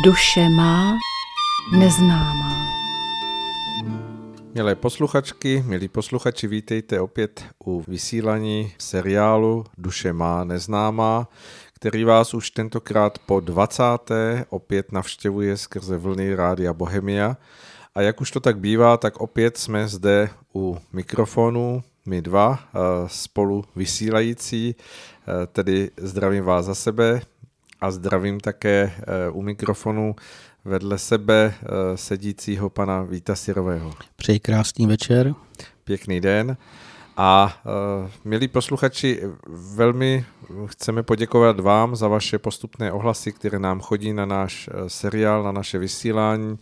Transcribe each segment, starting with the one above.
Duše má neznámá. Milé posluchačky, milí posluchači, vítejte opět u vysílání seriálu Duše má neznámá, který vás už tentokrát po 20. opět navštěvuje skrze vlny Rádia Bohemia. A jak už to tak bývá, tak opět jsme zde u mikrofonu, my dva, eh, spolu vysílající, eh, tedy zdravím vás za sebe a zdravím také eh, u mikrofonu vedle sebe sedícího pana Víta Sirového. Přeji krásný večer. Pěkný den. A uh, milí posluchači, velmi chceme poděkovat vám za vaše postupné ohlasy, které nám chodí na náš seriál, na naše vysílání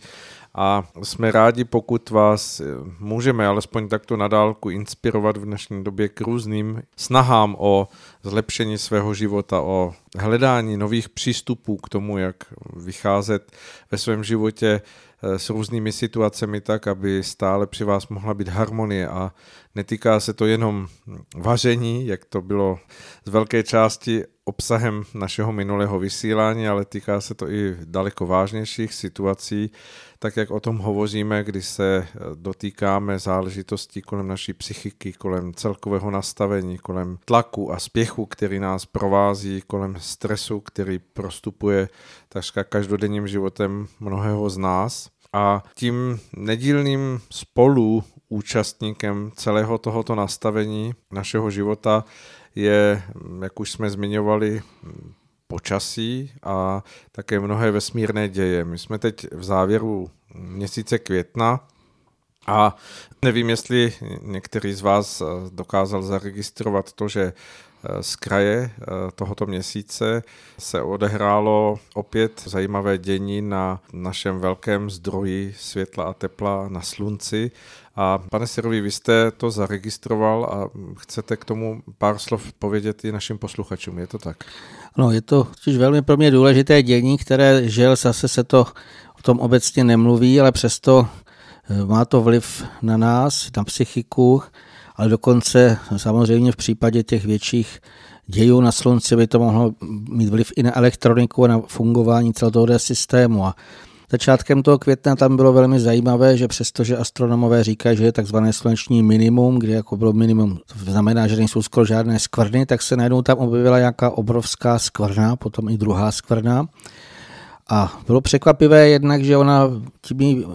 a jsme rádi, pokud vás eh, můžeme alespoň takto nadálku inspirovat v dnešní době k různým snahám o zlepšení svého života, o hledání nových přístupů k tomu, jak vycházet ve svém životě eh, s různými situacemi tak, aby stále při vás mohla být harmonie. A netýká se to jenom vaření, jak to bylo z velké části obsahem našeho minulého vysílání, ale týká se to i daleko vážnějších situací, tak jak o tom hovoříme, kdy se dotýkáme záležitostí kolem naší psychiky, kolem celkového nastavení, kolem tlaku a spěchu, který nás provází, kolem stresu, který prostupuje takřka každodenním životem mnohého z nás. A tím nedílným spolu účastníkem celého tohoto nastavení našeho života je, jak už jsme zmiňovali, počasí a také mnohé vesmírné děje. My jsme teď v závěru měsíce května a nevím, jestli některý z vás dokázal zaregistrovat to, že z kraje tohoto měsíce se odehrálo opět zajímavé dění na našem velkém zdroji světla a tepla na slunci a pane Sirovi, vy jste to zaregistroval a chcete k tomu pár slov povědět i našim posluchačům, je to tak? No, je to totiž velmi pro mě důležité dění, které žel zase se to o tom obecně nemluví, ale přesto eh, má to vliv na nás, na psychiku, ale dokonce samozřejmě v případě těch větších dějů na slunci by to mohlo mít vliv i na elektroniku a na fungování celého toho systému. A Začátkem toho května tam bylo velmi zajímavé, že přestože astronomové říkají, že je takzvané sluneční minimum, kde jako bylo minimum, to znamená, že nejsou skoro žádné skvrny, tak se najednou tam objevila nějaká obrovská skvrna, potom i druhá skvrna. A bylo překvapivé jednak, že ona, tím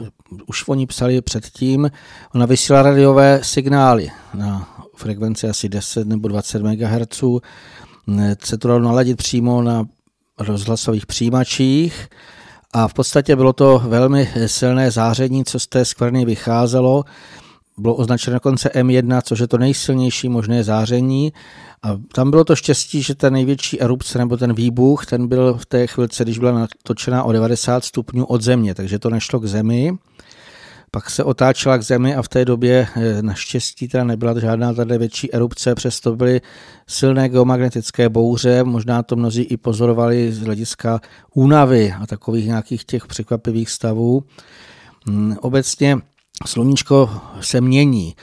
už oni psali předtím, ona vysílala radiové signály na frekvenci asi 10 nebo 20 MHz. Se to dalo naladit přímo na rozhlasových přijímačích a v podstatě bylo to velmi silné záření, co z té skvrny vycházelo. Bylo označeno dokonce M1, což je to nejsilnější možné záření. A tam bylo to štěstí, že ta největší erupce nebo ten výbuch, ten byl v té chvilce, když byla natočena o 90 stupňů od země, takže to nešlo k zemi pak se otáčela k zemi a v té době eh, naštěstí teda nebyla žádná tady větší erupce, přesto byly silné geomagnetické bouře, možná to mnozí i pozorovali z hlediska únavy a takových nějakých těch překvapivých stavů. Mm, obecně sluníčko se mění.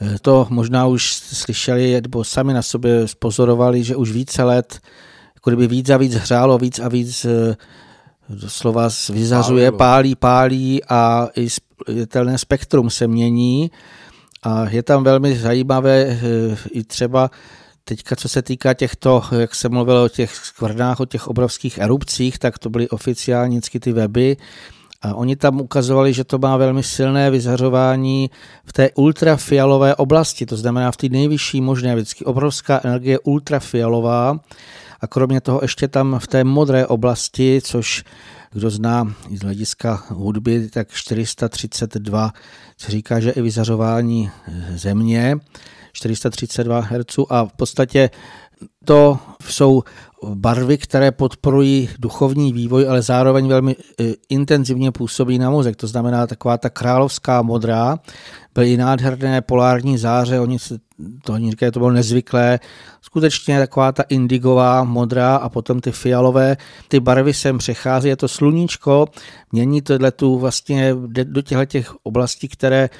Eh, to možná už slyšeli, nebo sami na sobě spozorovali, že už více let jako kdyby víc a víc hřálo, víc a víc eh, doslova vyzařuje, pálí, pálí a i jetelné spektrum se mění a je tam velmi zajímavé eh, i třeba teďka, co se týká těchto, jak se mluvilo o těch skvrnách, o těch obrovských erupcích, tak to byly oficiální vždycky ty weby, a oni tam ukazovali, že to má velmi silné vyzařování v té ultrafialové oblasti, to znamená v té nejvyšší možné, vždycky obrovská energie ultrafialová, a kromě toho ještě tam v té modré oblasti, což kdo zná z hlediska hudby, tak 432 se říká, že i vyzařování země, 432 Hz a v podstatě to jsou barvy, které podporují duchovní vývoj, ale zároveň velmi e, intenzivně působí na mozek. To znamená taková ta královská modrá, byly nádherné polární záře, oni se to oni říkají, to bylo nezvyklé. Skutečně taková ta indigová, modrá a potom ty fialové, ty barvy sem přechází, je to sluníčko, mění tohle tu vlastně do těchto těch oblastí, které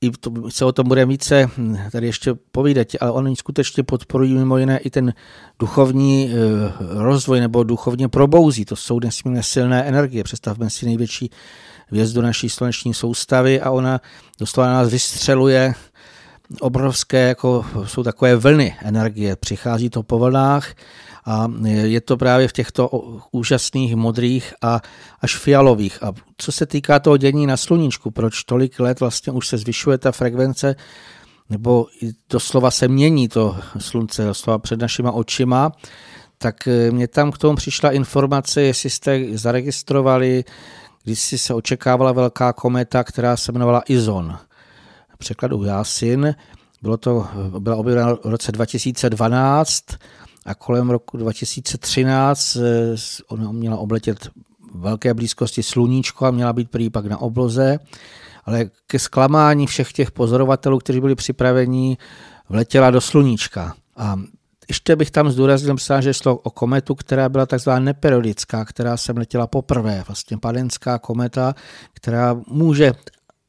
i to, se o tom bude více hm, tady ještě povídat, ale oni skutečně podporují mimo jiné i ten duchovní eh, rozvoj nebo duchovně probouzí. To jsou nesmírně silné energie. Představme si největší věc do naší sluneční soustavy a ona doslova nás vystřeluje obrovské, jako jsou takové vlny energie. Přichází to po vlnách a je to právě v těchto úžasných modrých a až fialových. A co se týká toho dění na sluníčku, proč tolik let vlastně už se zvyšuje ta frekvence, nebo doslova se mění to slunce, doslova před našima očima, tak eh, mě tam k tomu přišla informace, jestli jste zaregistrovali, když si se očekávala velká kometa, která se jmenovala Izon. Překladu Jásin. Bylo to, byla objevena v roce 2012 a kolem roku 2013 eh, ona měla obletět velké blízkosti sluníčko a měla být prý pak na obloze, ale ke zklamání všech těch pozorovatelů, kteří byli připraveni, vletěla do sluníčka. A ještě bych tam zdůraznil, že šlo o kometu, která byla takzvaná neperiodická, která se letěla poprvé, vlastně padenská kometa, která může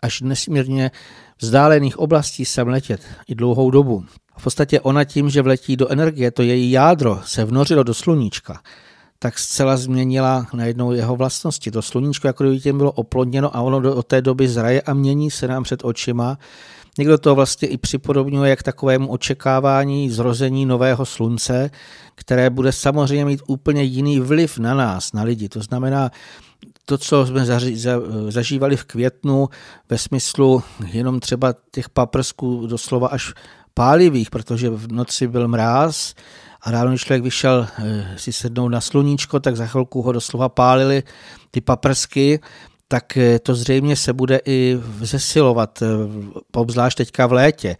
až nesmírně vzdálených oblastí sem letět i dlouhou dobu. V podstatě ona tím, že vletí do energie, to její jádro se vnořilo do sluníčka, tak zcela změnila najednou jeho vlastnosti. To sluníčko jako kdyby tím bylo oplodněno a ono od té doby zraje a mění se nám před očima. Někdo to vlastně i připodobňuje k takovému očekávání zrození nového slunce, které bude samozřejmě mít úplně jiný vliv na nás, na lidi. To znamená, to, co jsme zažívali v květnu ve smyslu jenom třeba těch paprsků doslova až pálivých, protože v noci byl mráz a ráno, když člověk vyšel eh, si sednout na sluníčko, tak za chvilku ho doslova pálili ty paprsky, tak eh, to zřejmě se bude i zesilovat, eh, obzvlášť teďka v létě.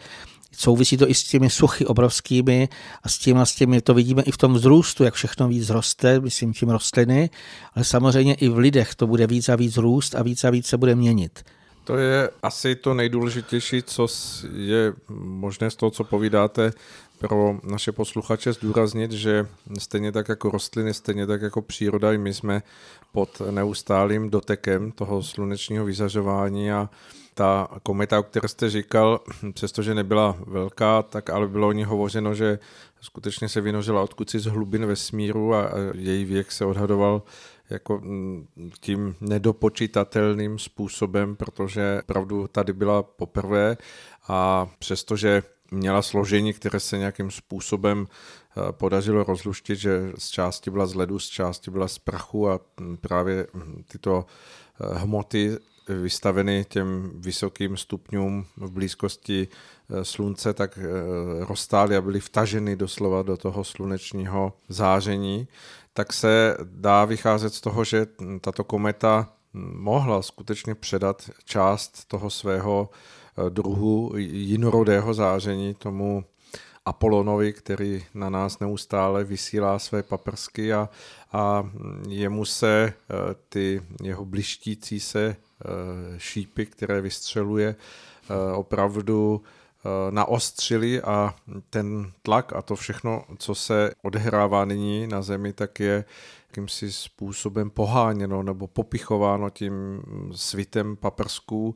Souvisí to i s těmi suchy obrovskými a s tím, s těmi, to vidíme i v tom vzrůstu, jak všechno víc roste, myslím tím rostliny, ale samozřejmě i v lidech to bude víc a víc růst a víc a víc se bude měnit. To je asi to nejdůležitější, co je možné z toho, co povídáte, pro naše posluchače zdůraznit, že stejně tak jako rostliny, stejně tak jako příroda, i my jsme pod neustálým dotekem toho slunečního vyzařování a ta kometa, o které jste říkal, přestože nebyla velká, tak ale bylo o ní hovořeno, že skutečně se vynořila odkud si z hlubin vesmíru a její věk se odhadoval jako mm, tím nedopočítatelným způsobem, protože opravdu tady byla poprvé a přestože měla složení, které se nějakým způsobem eh, podařilo rozluštit, že z části byla z ledu, z části byla z prachu a mm, právě mm, tyto eh, hmoty vystaveny těm vysokým stupňům v blízkosti eh, slunce, tak rozstály a byly vtaženy doslova do toho slunečního záření, tak se dá vycházet z toho, že tato kometa mohla skutečně předat část toho svého eh, druhu jinorodého záření tomu Apolonovi, který na nás neustále vysílá své paprsky a, a jemu se eh, ty jeho blištící se eh, šípy, které vystřeluje, opravdu naostřili a ten tlak a to všechno, co se odehrává nyní na Zemi, tak je jakýmsi způsobem poháněno nebo popichováno tím svitem paprsků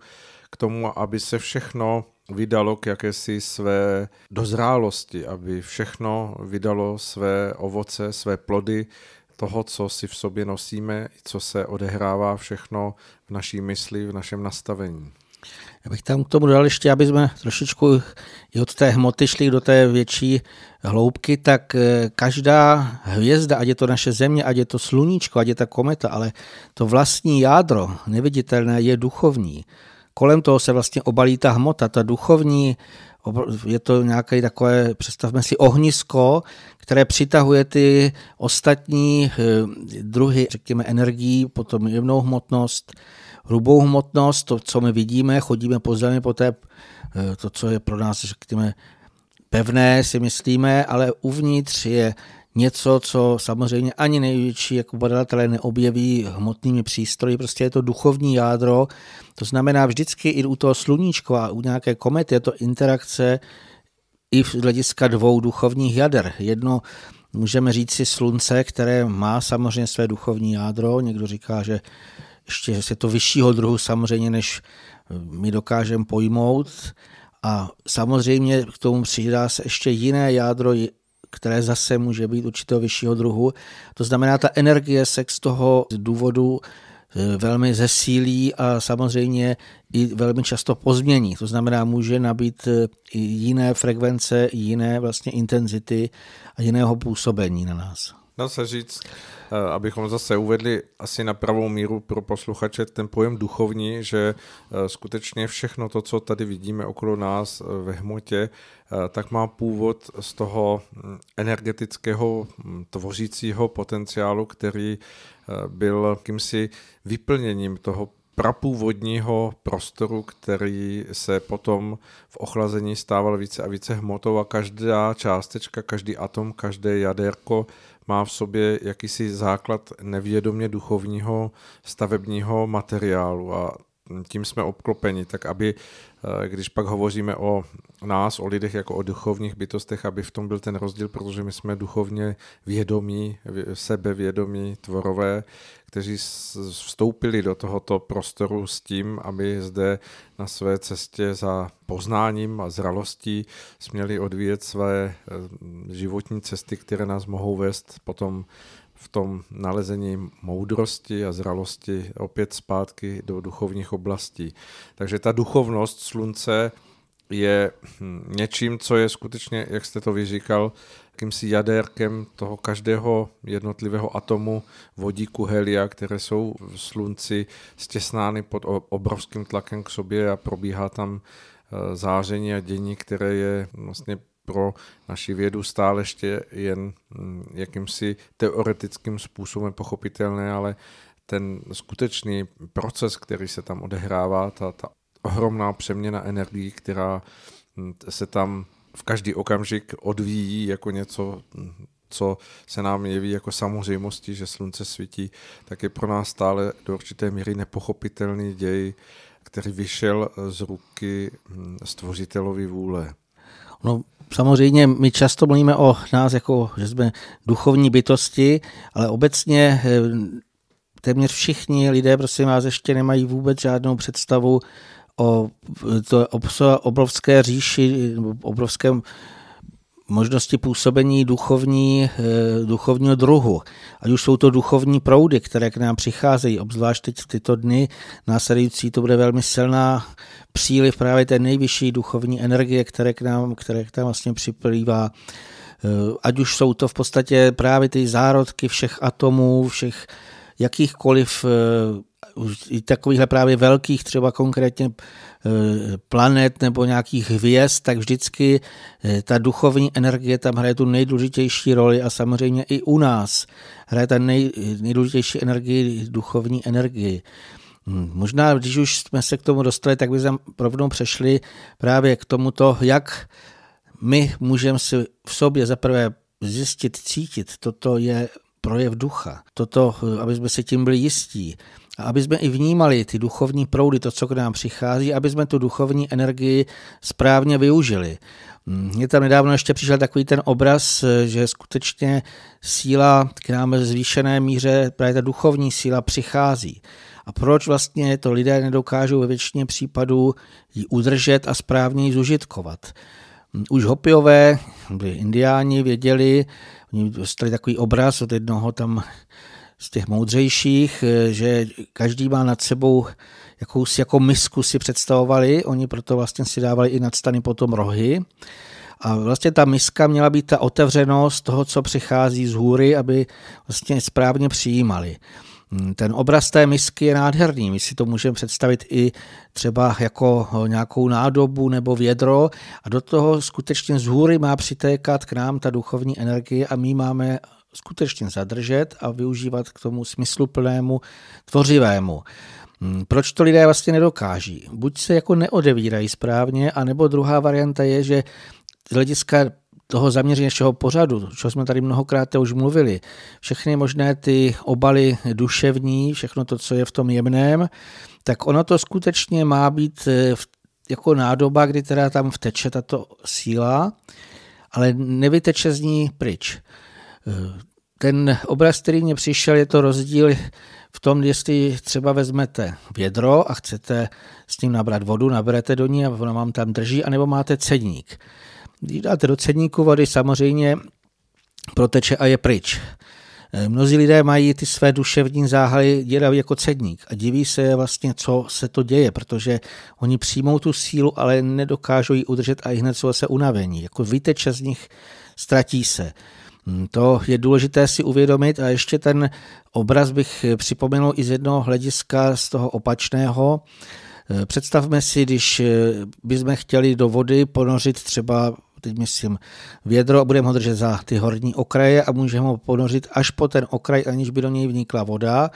k tomu, aby se všechno vydalo k jakési své dozrálosti, aby všechno vydalo své ovoce, své plody, toho, co si v sobě nosíme, co se odehrává všechno v naší mysli, v našem nastavení. Já bych tam k tomu dal ještě, aby jsme trošičku i od té hmoty šli do té větší hloubky, tak eh, každá hvězda, ať je to naše země, ať je to sluníčko, ať je ta kometa, ale to vlastní jádro, neviditelné, je duchovní. Kolem toho se vlastně obalí ta hmota, ta duchovní, je to nějaké takové, představme si, ohnisko, které přitahuje ty ostatní eh, druhy, řekněme, energií, potom jemnou hmotnost, hrubou hmotnost, to, co my vidíme, chodíme po zemi, po té, eh, to, co je pro nás, řekněme, pevné, si myslíme, ale uvnitř je něco, co samozřejmě ani největší jako badatelé neobjeví hmotnými přístroji, prostě je to duchovní jádro, to znamená vždycky i u toho sluníčka a u nějaké komety je to interakce i z hlediska dvou duchovních jader. Jedno můžeme říct si slunce, které má samozřejmě své duchovní jádro, někdo říká, že ještě je to vyššího druhu samozřejmě než my dokážeme pojmout. A samozřejmě k tomu přidá se ještě jiné jádro, které zase může být určitého vyššího druhu. To znamená, ta energie se z toho důvodu e, velmi zesílí a samozřejmě i velmi často pozmění. To znamená, může nabít e, i jiné frekvence, jiné vlastně intenzity a jiného působení na nás. Dá se říct, eh, abychom zase uvedli asi na pravou míru pro posluchače ten pojem duchovní, že eh, skutečně všechno to, co tady vidíme okolo nás eh, ve hmotě, tak má původ z toho hm, energetického hm, tvořícího potenciálu, který byl kýmsi vyplněním toho prapůvodního prostoru, který se potom v ochlazení stával více a více hmotou a každá částečka, každý atom, každé jaderko má v sobě jakýsi základ nevědomě duchovního stavebního materiálu a tím jsme obklopeni, tak aby, eh, když pak hovoříme o nás, o lidech jako o duchovních bytostech, aby v tom byl ten rozdíl, protože my jsme duchovně vědomí, sebevědomí tvorové, kteří vstoupili do tohoto prostoru s tím, aby zde na své cestě za poznáním a zralostí směli odvíjet své eh, životní cesty, které nás mohou vést potom v tom nalezení moudrosti a zralosti opět zpátky do duchovních oblastí. Takže ta duchovnost slunce je hm, něčím, co je skutečně, jak jste to vyříkal, jakýmsi jadérkem toho každého jednotlivého atomu vodíku helia, které jsou v slunci stěsnány pod obrovským tlakem k sobě a probíhá tam eh, záření a dění, které je vlastně pro naši vědu stále ještě jen hm, jakýmsi teoretickým způsobem pochopitelné, ale ten skutečný proces, který se tam odehrává, ta, ta ohromná přeměna energií, která hm, se tam v každý okamžik odvíjí jako něco, hm, co se nám jeví jako samozřejmosti, že slunce svítí, tak je pro nás stále do určité míry nepochopitelný děj, který vyšel z ruky stvořitelovi vůle. No, samozřejmě my často mluvíme o nás jako, že jsme duchovní bytosti, ale obecně eh, téměř všichni lidé, prosím vás, ještě nemají vůbec žádnou představu o to obrovské říši, obrovském možnosti působení duchovní, eh, duchovního druhu. Ať už jsou to duchovní proudy, které k nám přicházejí, obzvlášť teď v tyto dny následující, to bude velmi silná příliv právě té nejvyšší duchovní energie, které k nám, které k nám vlastně připlývá. Eh, ať už jsou to v podstatě právě ty zárodky všech atomů, všech jakýchkoliv eh, i takovýchhle právě velkých, třeba konkrétně planet nebo nějakých hvězd, tak vždycky eh, ta duchovní energie tam hraje tu nejdůležitější roli a samozřejmě i u nás hraje ta nej, nejdůležitější energii, duchovní energii. Hm, možná, když už jsme se k tomu dostali, tak bychom rovnou přešli právě k tomuto, jak my můžeme si v sobě zaprvé zjistit, cítit, toto je projev ducha. Toto, aby jsme si tím byli jistí. A aby jsme i vnímali ty duchovní proudy, to, co k nám přichází, aby jsme tu duchovní energii správně využili. Mně tam nedávno ještě přišel takový ten obraz, že skutečně síla k nám ve zvýšené míře, právě ta duchovní síla přichází. A proč vlastně to lidé nedokážou ve většině případů ji udržet a správně ji zužitkovat? Už Hopiové, indiáni věděli, oni dostali takový obraz od jednoho tam z těch moudřejších, eh, že každý má nad sebou jakousi jako misku si představovali, oni proto vlastně si dávali i nadstany potom rohy. A vlastně ta miska měla být ta otevřenost toho, co přichází z hůry, aby vlastně správně přijímali. Hmm, ten obraz té misky je nádherný. My si to můžeme představit i třeba jako nějakou nádobu nebo vědro a do toho skutečně z hůry má přitékat k nám ta duchovní energie a my máme skutečně zadržet a využívat k tomu smysluplnému, tvořivému. Hmm, proč to lidé vlastně nedokáží? Buď se jako neodevírají správně, anebo druhá varianta je, že z hlediska toho zaměření našeho pořadu, co jsme tady mnohokrát už mluvili, všechny možné ty obaly duševní, všechno to, co je v tom jemném, tak ono to skutečně má být eh, jako nádoba, kdy teda tam vteče tato síla, ale nevyteče z ní pryč. Ten obraz, který mě přišel, je to rozdíl v tom, jestli třeba vezmete vědro a chcete s ním nabrat vodu, naberete do ní a ona vám tam drží, anebo máte cedník. Když dáte do cedníku vody, samozřejmě proteče a je pryč. Mnozí lidé mají ty své duševní záhaly děravý jako cedník a diví se vlastně, co se to děje, protože oni přijmou tu sílu, ale nedokážou ji udržet a i hned jsou se unavení. Jako vyteče z nich, ztratí se. Hm, to je důležité si uvědomit a ještě ten obraz bych připomenul i z jednoho hlediska z toho opačného. Eh, představme si, když eh, bychom chtěli do vody ponořit třeba teď myslím vědro a budeme ho držet za ty horní okraje a můžeme ho ponořit až po ten okraj, aniž by do něj vnikla voda.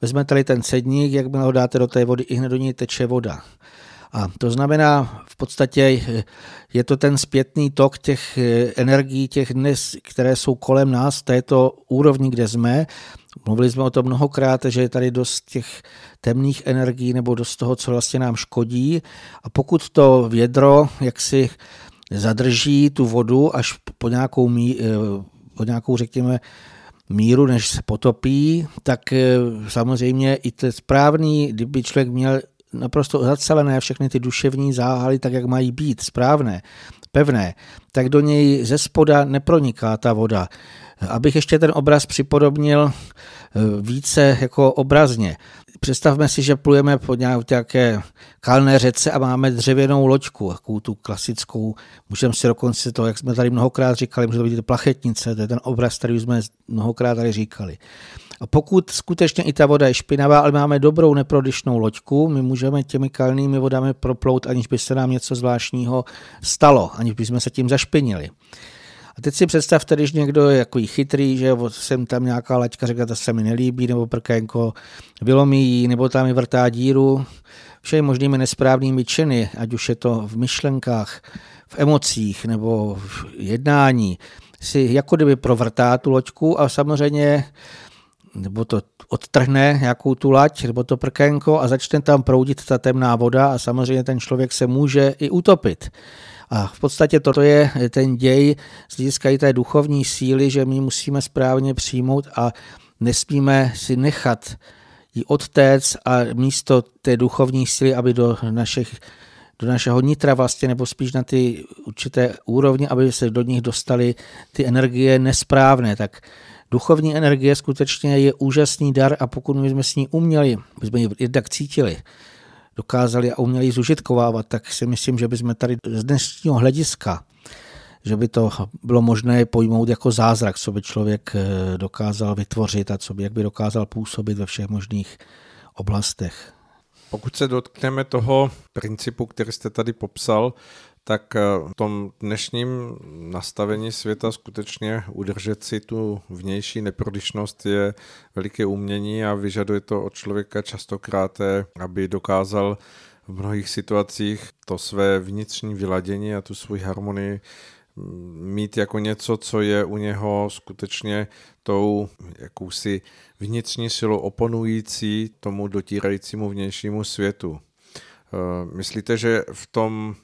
Vezmete tady ten sedník, jak ho dáte do té vody, i hned do něj teče voda. A to znamená, v podstatě je to ten zpětný tok těch eh, energií, těch dnes, které jsou kolem nás této úrovni, kde jsme. Mluvili jsme o tom mnohokrát, že je tady dost těch temných energií nebo dost toho, co vlastně nám škodí. A pokud to vědro, jak si zadrží tu vodu až po nějakou, mí, eh, po nějakou řekněme, míru, než se potopí, tak eh, samozřejmě i to správný, kdyby člověk měl naprosto zacelené všechny ty duševní záhaly, tak jak mají být, správné, pevné, tak do něj ze spoda neproniká ta voda. Abych ještě ten obraz připodobnil eh, více jako obrazně. Představme si, že plujeme po nějaké kalné řece a máme dřevěnou loďku, takovou tu klasickou, můžeme si dokonce to, jak jsme tady mnohokrát říkali, může to být plachetnice, to je ten obraz, který jsme mnohokrát tady říkali. Pokud skutečně i ta voda je špinavá, ale máme dobrou neprodyšnou loďku, my můžeme těmi kalnými vodami proplout, aniž by se nám něco zvláštního stalo, aniž bychom se tím zašpinili. A teď si představte, když někdo je jako chytrý, že jsem tam nějaká laťka, řekla, to se mi nelíbí, nebo prkénko vylomí nebo tam mi vrtá díru, všemi možnými nesprávnými činy, ať už je to v myšlenkách, v emocích nebo v jednání, si jako kdyby provrtá tu loďku a samozřejmě nebo to odtrhne nějakou tu lať, nebo to prkénko a začne tam proudit ta temná voda a samozřejmě ten člověk se může i utopit. A v podstatě toto je ten děj z hlediska té duchovní síly, že my musíme správně přijmout a nesmíme si nechat ji odtéct a místo té duchovní síly, aby do našich do našeho nitra vlastně, nebo spíš na ty určité úrovně, aby se do nich dostaly ty energie nesprávné, tak duchovní energie skutečně je úžasný dar a pokud my jsme s ní uměli, my jsme ji jednak cítili, dokázali a uměli zužitkovávat, tak si myslím, že bychom tady z dnešního hlediska, že by to bylo možné pojmout jako zázrak, co by člověk eh, dokázal vytvořit a co by, jak by dokázal působit ve všech možných oblastech. Pokud se dotkneme toho principu, který jste tady popsal, tak eh, v tom dnešním nastavení světa skutečně udržet si tu vnější neprodyšnost je veliké umění a vyžaduje to od člověka častokrát, eh, aby dokázal v mnohých situacích to své vnitřní vyladění a tu svou harmonii mm, mít jako něco, co je u něho skutečně tou jakousi vnitřní silou oponující tomu dotírajícímu vnějšímu světu. Eh, myslíte, že v tom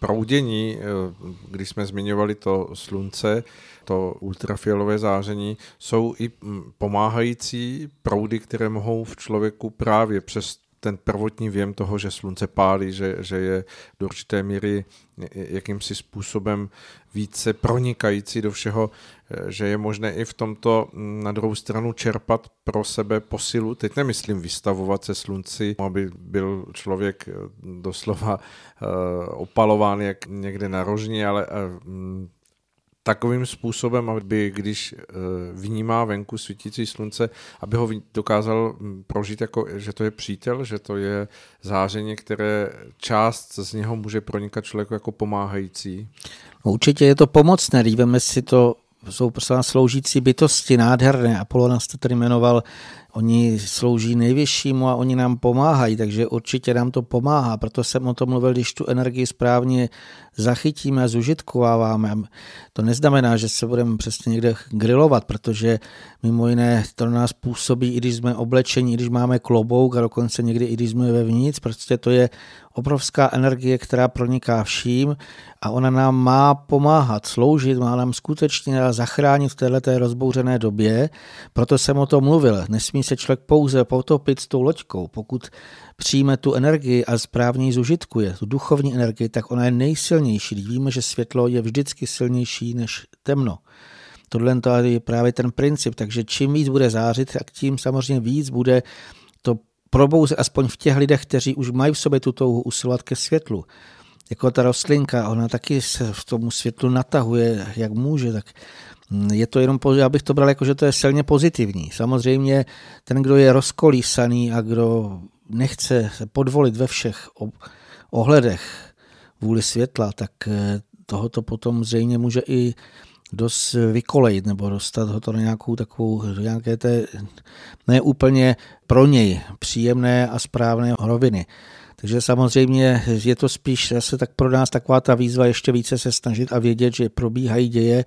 proudění, eh, když jsme zmiňovali to slunce, to ultrafialové záření, jsou i hm, pomáhající proudy, které mohou v člověku právě přes ten prvotní věm toho, že slunce pálí, že, že je do určité míry jakýmsi způsobem více pronikající do všeho, že je možné i v tomto na druhou stranu čerpat pro sebe posilu. Teď nemyslím vystavovat se slunci, aby byl člověk doslova eh, opalován jak někde na rožní, ale takovým způsobem, aby když eh, vnímá venku svítící slunce, aby ho dokázal hm, prožít jako, že to je přítel, že to je záření, které část z něho může pronikat člověku jako pomáhající. No, určitě je to pomocné, díveme si to jsou prostě sloužící bytosti nádherné. Apollo nás to tady jmenoval Oni slouží nejvyššímu a oni nám pomáhají, takže určitě nám to pomáhá. Proto jsem o tom mluvil, když tu energii správně zachytíme a zužitkováváme. To neznamená, že se budeme přesně někde grilovat, protože mimo jiné to na nás působí, i když jsme oblečení, i když máme klobouk a dokonce někdy i když jsme vevnitř. Prostě to je obrovská energie, která proniká vším a ona nám má pomáhat, sloužit, má nám skutečně zachránit v této rozbouřené době. Proto jsem o tom mluvil. Nesmí se člověk pouze potopit s tou loďkou. Pokud přijme tu energii a správně ji zužitkuje, tu duchovní energii, tak ona je nejsilnější. Víme, že světlo je vždycky silnější než temno. Tohle je právě ten princip, takže čím víc bude zářit, tak tím samozřejmě víc bude to probouzet aspoň v těch lidech, kteří už mají v sobě tu touhu usilovat ke světlu. Jako ta rostlinka, ona taky se v tomu světlu natahuje, jak může, tak je to jenom, já bych to bral jako, že to je silně pozitivní. Samozřejmě ten, kdo je rozkolísaný a kdo nechce se podvolit ve všech ohledech vůli světla, tak eh, tohoto potom zřejmě může i dost vykolejit nebo dostat ho to na nějakou takovou, nějaké té ne úplně pro něj příjemné a správné roviny. Takže samozřejmě je to spíš zase tak pro nás taková ta výzva ještě více se snažit a vědět, že probíhají děje,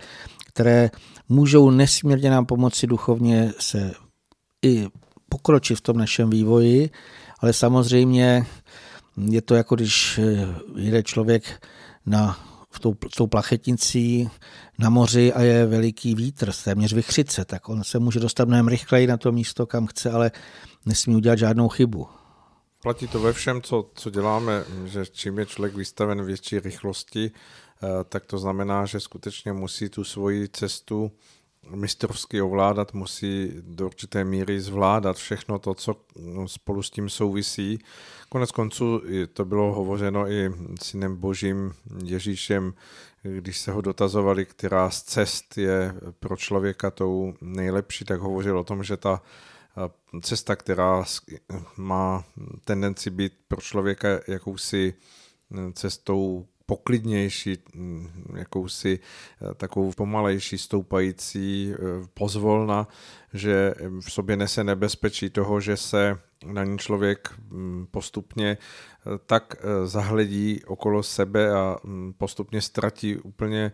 které můžou nesmírně nám pomoci duchovně se i pokročit v tom našem vývoji, ale samozřejmě je to jako když jede člověk na v tou, tou plachetnicí na moři a je veliký vítr, téměř vychřice, tak on se může dostat mnohem rychleji na to místo, kam chce, ale nesmí udělat žádnou chybu. Platí to ve všem, co, co děláme, že čím je člověk vystaven větší rychlosti, eh, tak to znamená, že skutečně musí tu svoji cestu mistrovsky ovládat, musí do určité míry zvládat všechno to, co spolu s tím souvisí. Konec konců to bylo hovořeno i synem božím Ježíšem, když se ho dotazovali, která z cest je pro člověka tou nejlepší, tak hovořil o tom, že ta cesta, která má tendenci být pro člověka jakousi cestou poklidnější, jakousi takovou pomalejší, stoupající pozvolna, že v sobě nese nebezpečí toho, že se na ní člověk postupně tak zahledí okolo sebe a postupně ztratí úplně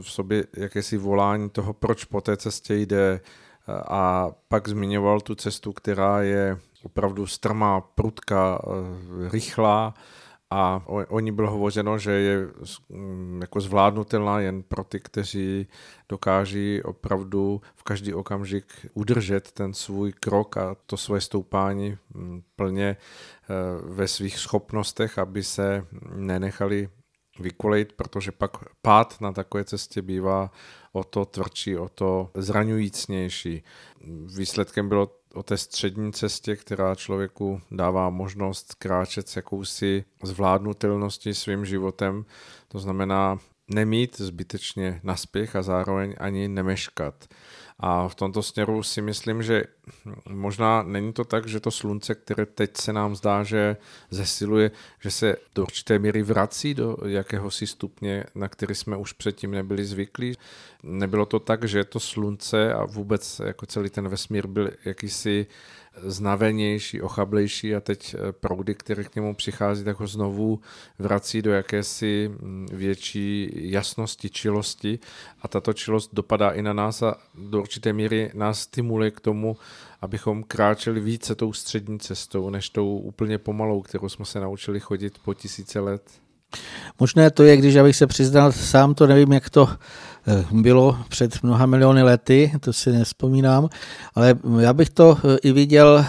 v sobě jakési volání toho, proč po té cestě jde, a pak zmiňoval tu cestu, která je opravdu strmá, prudká, eh, rychlá a o, o ní bylo hovořeno, že je mm, jako zvládnutelná jen pro ty, kteří dokáží opravdu v každý okamžik udržet ten svůj krok a to své stoupání mm, plně eh, ve svých schopnostech, aby se nenechali vykolejit, protože pak pád na takové cestě bývá o to tvrdší, o to zraňujícnější. Výsledkem bylo o té střední cestě, která člověku dává možnost kráčet s jakousi zvládnutelností svým životem. To znamená nemít zbytečně naspěch a zároveň ani nemeškat. A v tomto směru si myslím, že možná není to tak, že to slunce, které teď se nám zdá, že zesiluje, že se do určité míry vrací do jakéhosi stupně, na který jsme už předtím nebyli zvyklí. Nebylo to tak, že to slunce a vůbec jako celý ten vesmír byl jakýsi znavenější, ochablejší a teď eh, proudy, které k němu přichází, tak ho znovu vrací do jakési mm, větší jasnosti, čilosti a tato čilost dopadá i na nás a do určité míry nás stimuluje k tomu, abychom kráčeli více tou střední cestou, než tou úplně pomalou, kterou jsme se naučili chodit po tisíce let. Možné to je, když abych se přiznal, sám to nevím, jak to bylo před mnoha miliony lety, to si nespomínám, ale já bych to eh, i viděl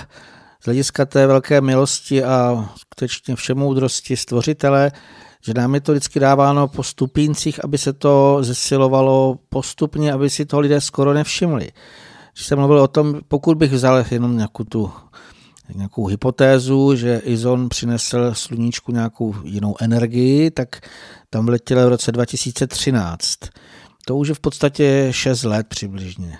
z hlediska té velké milosti a skutečně všemoudrosti stvořitele, že nám je to vždycky dáváno po stupíncích, aby se to zesilovalo postupně, aby si to lidé skoro nevšimli. Když jsem mluvil o tom, pokud bych vzal jenom nějakou tu nějakou hypotézu, že Izon přinesl sluníčku nějakou jinou energii, tak tam vletěl v roce 2013. To už je v podstatě 6 let přibližně.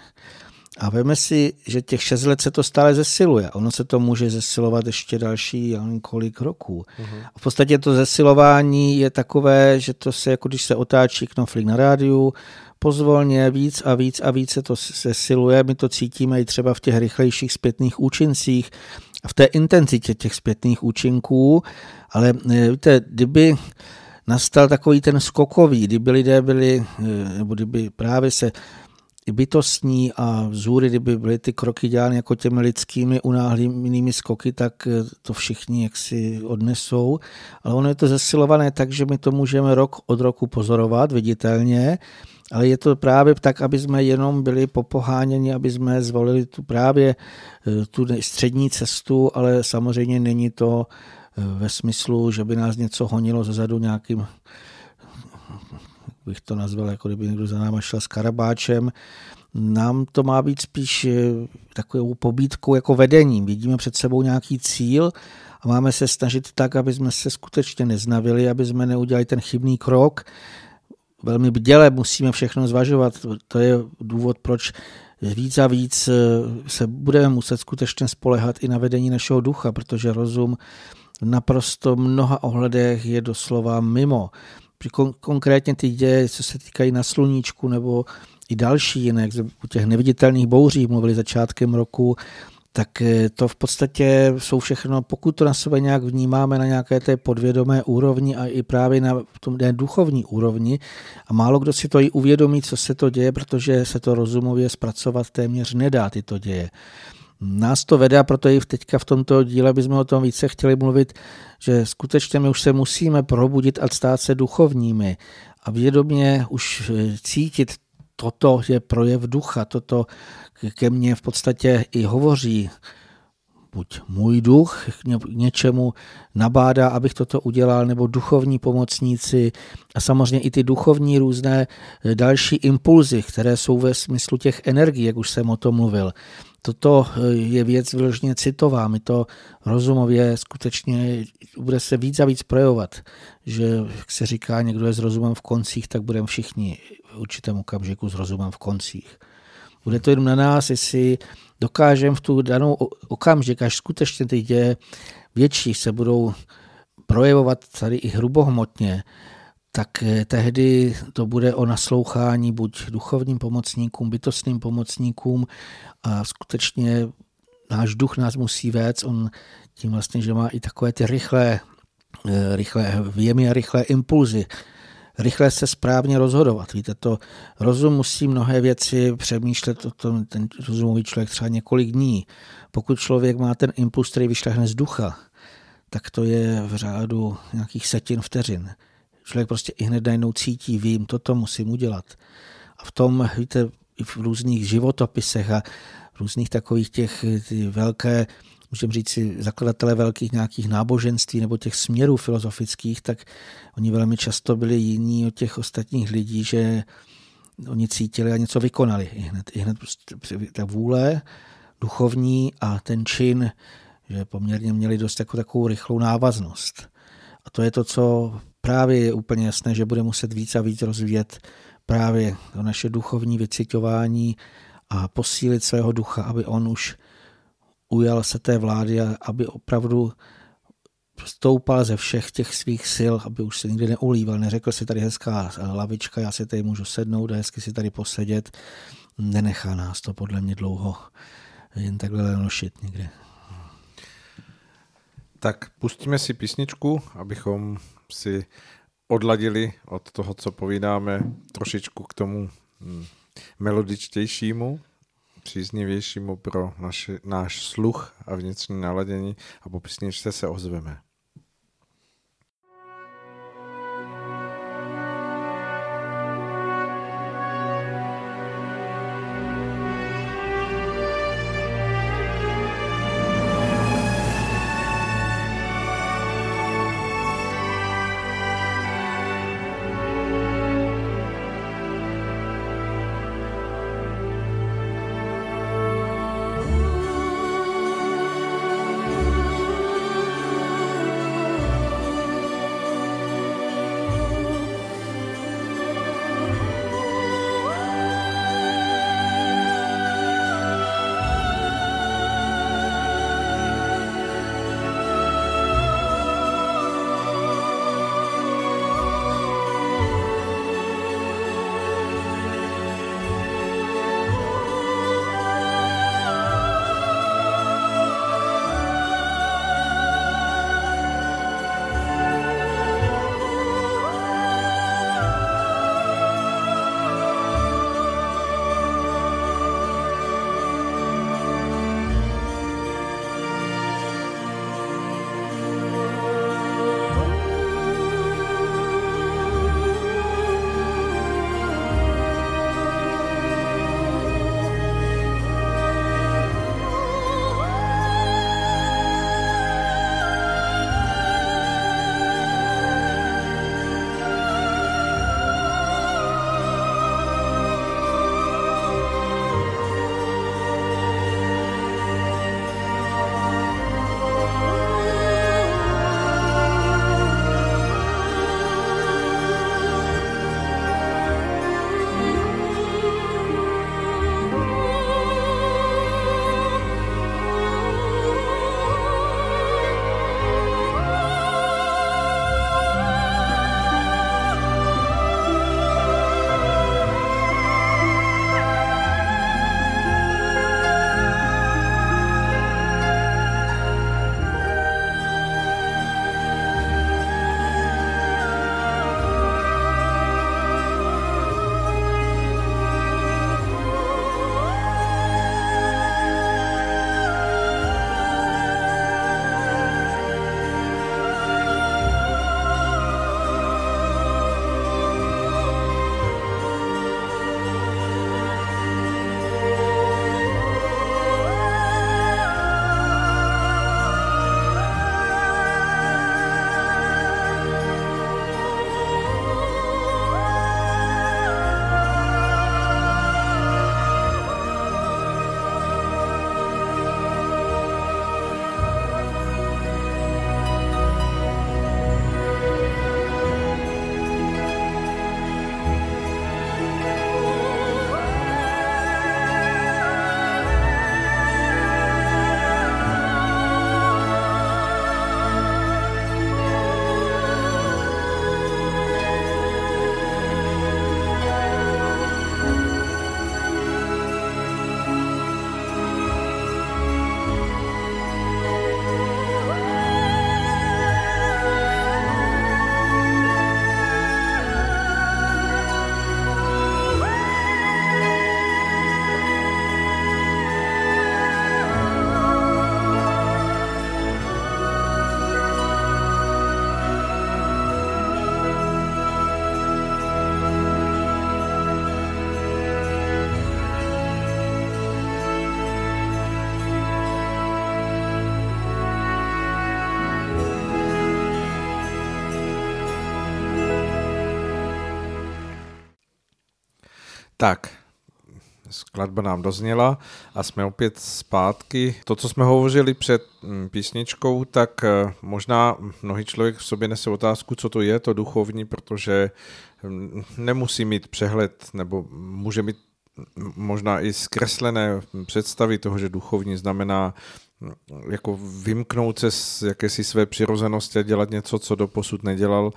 A veme si, že těch šest let se to stále zesiluje. Ono se to může zesilovat ještě další kolik roků. Uh-huh. A v podstatě to zesilování je takové, že to se, jako když se otáčí knoflík na rádiu, pozvolně víc a víc a víc se to zesiluje. My to cítíme i třeba v těch rychlejších zpětných účincích a v té intenzitě těch zpětných účinků. Ale e, víte, kdyby nastal takový ten skokový, kdyby lidé byli, e, nebo kdyby právě se bytostní a vzůry, kdyby byly ty kroky dělány jako těmi lidskými unáhlými skoky, tak eh, to všichni jaksi odnesou. Ale ono je to zesilované tak, že my to můžeme rok od roku pozorovat viditelně, ale je to právě tak, aby jsme jenom byli popoháněni, aby jsme zvolili tu právě eh, tu střední cestu, ale samozřejmě není to eh, ve smyslu, že by nás něco honilo zezadu nějakým bych to nazval, jako kdyby někdo za náma šel s karabáčem. Nám to má být spíš eh, takovou pobídkou jako vedením. Vidíme před sebou nějaký cíl a máme se snažit tak, aby jsme se skutečně neznavili, aby jsme neudělali ten chybný krok. Velmi bděle musíme všechno zvažovat. To je důvod, proč víc a víc eh, se budeme muset skutečně spolehat i na vedení našeho ducha, protože rozum naprosto mnoha ohledech je doslova mimo kon- konkrétně ty děje, co se týkají na sluníčku nebo i další jiné, jak u těch neviditelných bouří mluvili začátkem roku, tak eh, to v podstatě jsou všechno, pokud to na sebe nějak vnímáme na nějaké té podvědomé úrovni a i právě na tom duchovní úrovni a málo kdo si to i uvědomí, co se to děje, protože se to rozumově zpracovat téměř nedá tyto děje. Nás to vede a proto i teďka v tomto díle bychom o tom více chtěli mluvit, že skutečně my už se musíme probudit a stát se duchovními a vědomě už eh, cítit toto je projev ducha, toto ke mně v podstatě i hovoří. Buď můj duch k něčemu nabádá, abych toto udělal, nebo duchovní pomocníci a samozřejmě i ty duchovní různé eh, další impulzy, které jsou ve smyslu těch energií, jak už jsem o tom mluvil toto eh, je věc vyloženě citová. My to rozumově skutečně bude se víc a víc projevovat, že jak se říká, někdo je s rozumem v koncích, tak budeme všichni v určitém okamžiku s rozumem v koncích. Bude to jenom na nás, jestli dokážeme v tu danou okamžik, až skutečně ty děje větší se budou projevovat tady i hrubohmotně, tak eh, tehdy to bude o naslouchání buď duchovním pomocníkům, bytostným pomocníkům a skutečně náš duch nás musí vést, on tím vlastně, že má i takové ty rychlé, eh, rychlé věmy a rychlé impulzy, rychle se správně rozhodovat. Víte, to rozum musí mnohé věci přemýšlet o tom, ten rozumový člověk třeba několik dní. Pokud člověk má ten impuls, který vyšlehne z ducha, tak to je v řádu nějakých setin vteřin. Člověk prostě i hned najednou cítí, vím, toto musím udělat. A v tom, víte, i v různých životopisech a různých takových těch ty velké, můžeme říct si, zakladatele velkých nějakých náboženství nebo těch směrů filozofických, tak oni velmi často byli jiní od těch ostatních lidí, že oni cítili a něco vykonali. I hned, i hned prostě ta vůle duchovní a ten čin, že poměrně měli dost jako takovou rychlou návaznost. A to je to, co právě je úplně jasné, že bude muset víc a víc rozvíjet právě to naše duchovní vycitování a posílit svého ducha, aby on už ujal se té vlády a aby opravdu stoupal ze všech těch svých sil, aby už se nikdy neulíval, neřekl si tady hezká lavička, já si tady můžu sednout a hezky si tady posedět. Nenechá nás to podle mě dlouho jen takhle nošit někde. Tak pustíme si písničku, abychom si odladili od toho, co povídáme, trošičku k tomu hm, melodičtějšímu, příznivějšímu pro naši, náš sluch a vnitřní naladění a po písničce se ozveme. Tak, skladba nám dozněla a jsme opět zpátky. To, co jsme hovořili před mm, písničkou, tak eh, možná mnohý člověk v sobě nese otázku, co to je to duchovní, protože mm, nemusí mít přehled nebo může mít možná i zkreslené představy toho, že duchovní znamená jako vymknout se z jakési své přirozenosti a dělat něco, co doposud nedělal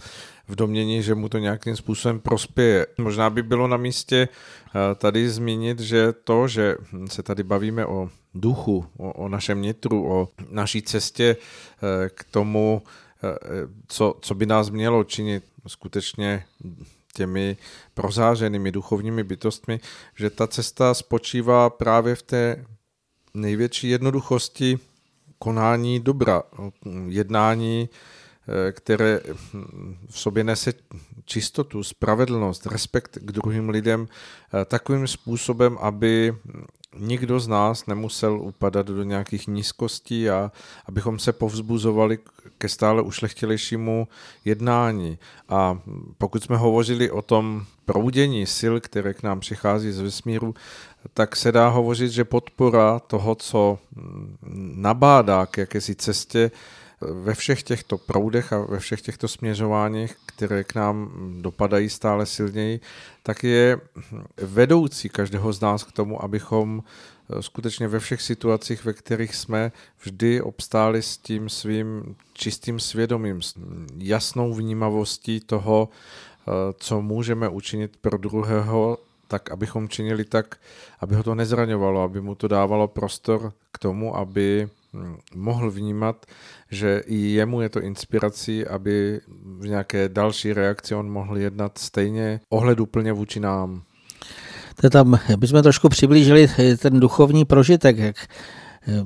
v domění, že mu to nějakým způsobem prospěje. Možná by bylo na místě eh, tady zmínit, že to, že se tady bavíme o duchu, o, o našem nitru, o naší cestě eh, k tomu, eh, co, co by nás mělo činit skutečně těmi prozářenými duchovními bytostmi, že ta cesta spočívá právě v té největší jednoduchosti konání dobra, jednání, které v sobě nese čistotu, spravedlnost, respekt k druhým lidem eh, takovým způsobem, aby nikdo z nás nemusel upadat do nějakých nízkostí a abychom se povzbuzovali ke stále ušlechtilejšímu jednání. A pokud jsme hovořili o tom proudění sil, které k nám přichází z vesmíru, tak se dá hovořit, že podpora toho, co nabádá k jakési cestě, ve všech těchto proudech a ve všech těchto směřováních, které k nám dopadají stále silněji, tak je vedoucí každého z nás k tomu, abychom eh, skutečně ve všech situacích, ve kterých jsme, vždy obstáli s tím svým čistým svědomím, s jasnou vnímavostí toho, eh, co můžeme učinit pro druhého, tak abychom činili tak, aby ho to nezraňovalo, aby mu to dávalo prostor k tomu, aby mohl vnímat, že i jemu je to inspirací, aby v nějaké další reakci on mohl jednat stejně ohleduplně vůči nám. To tam, bychom trošku přiblížili ten duchovní prožitek, jak eh,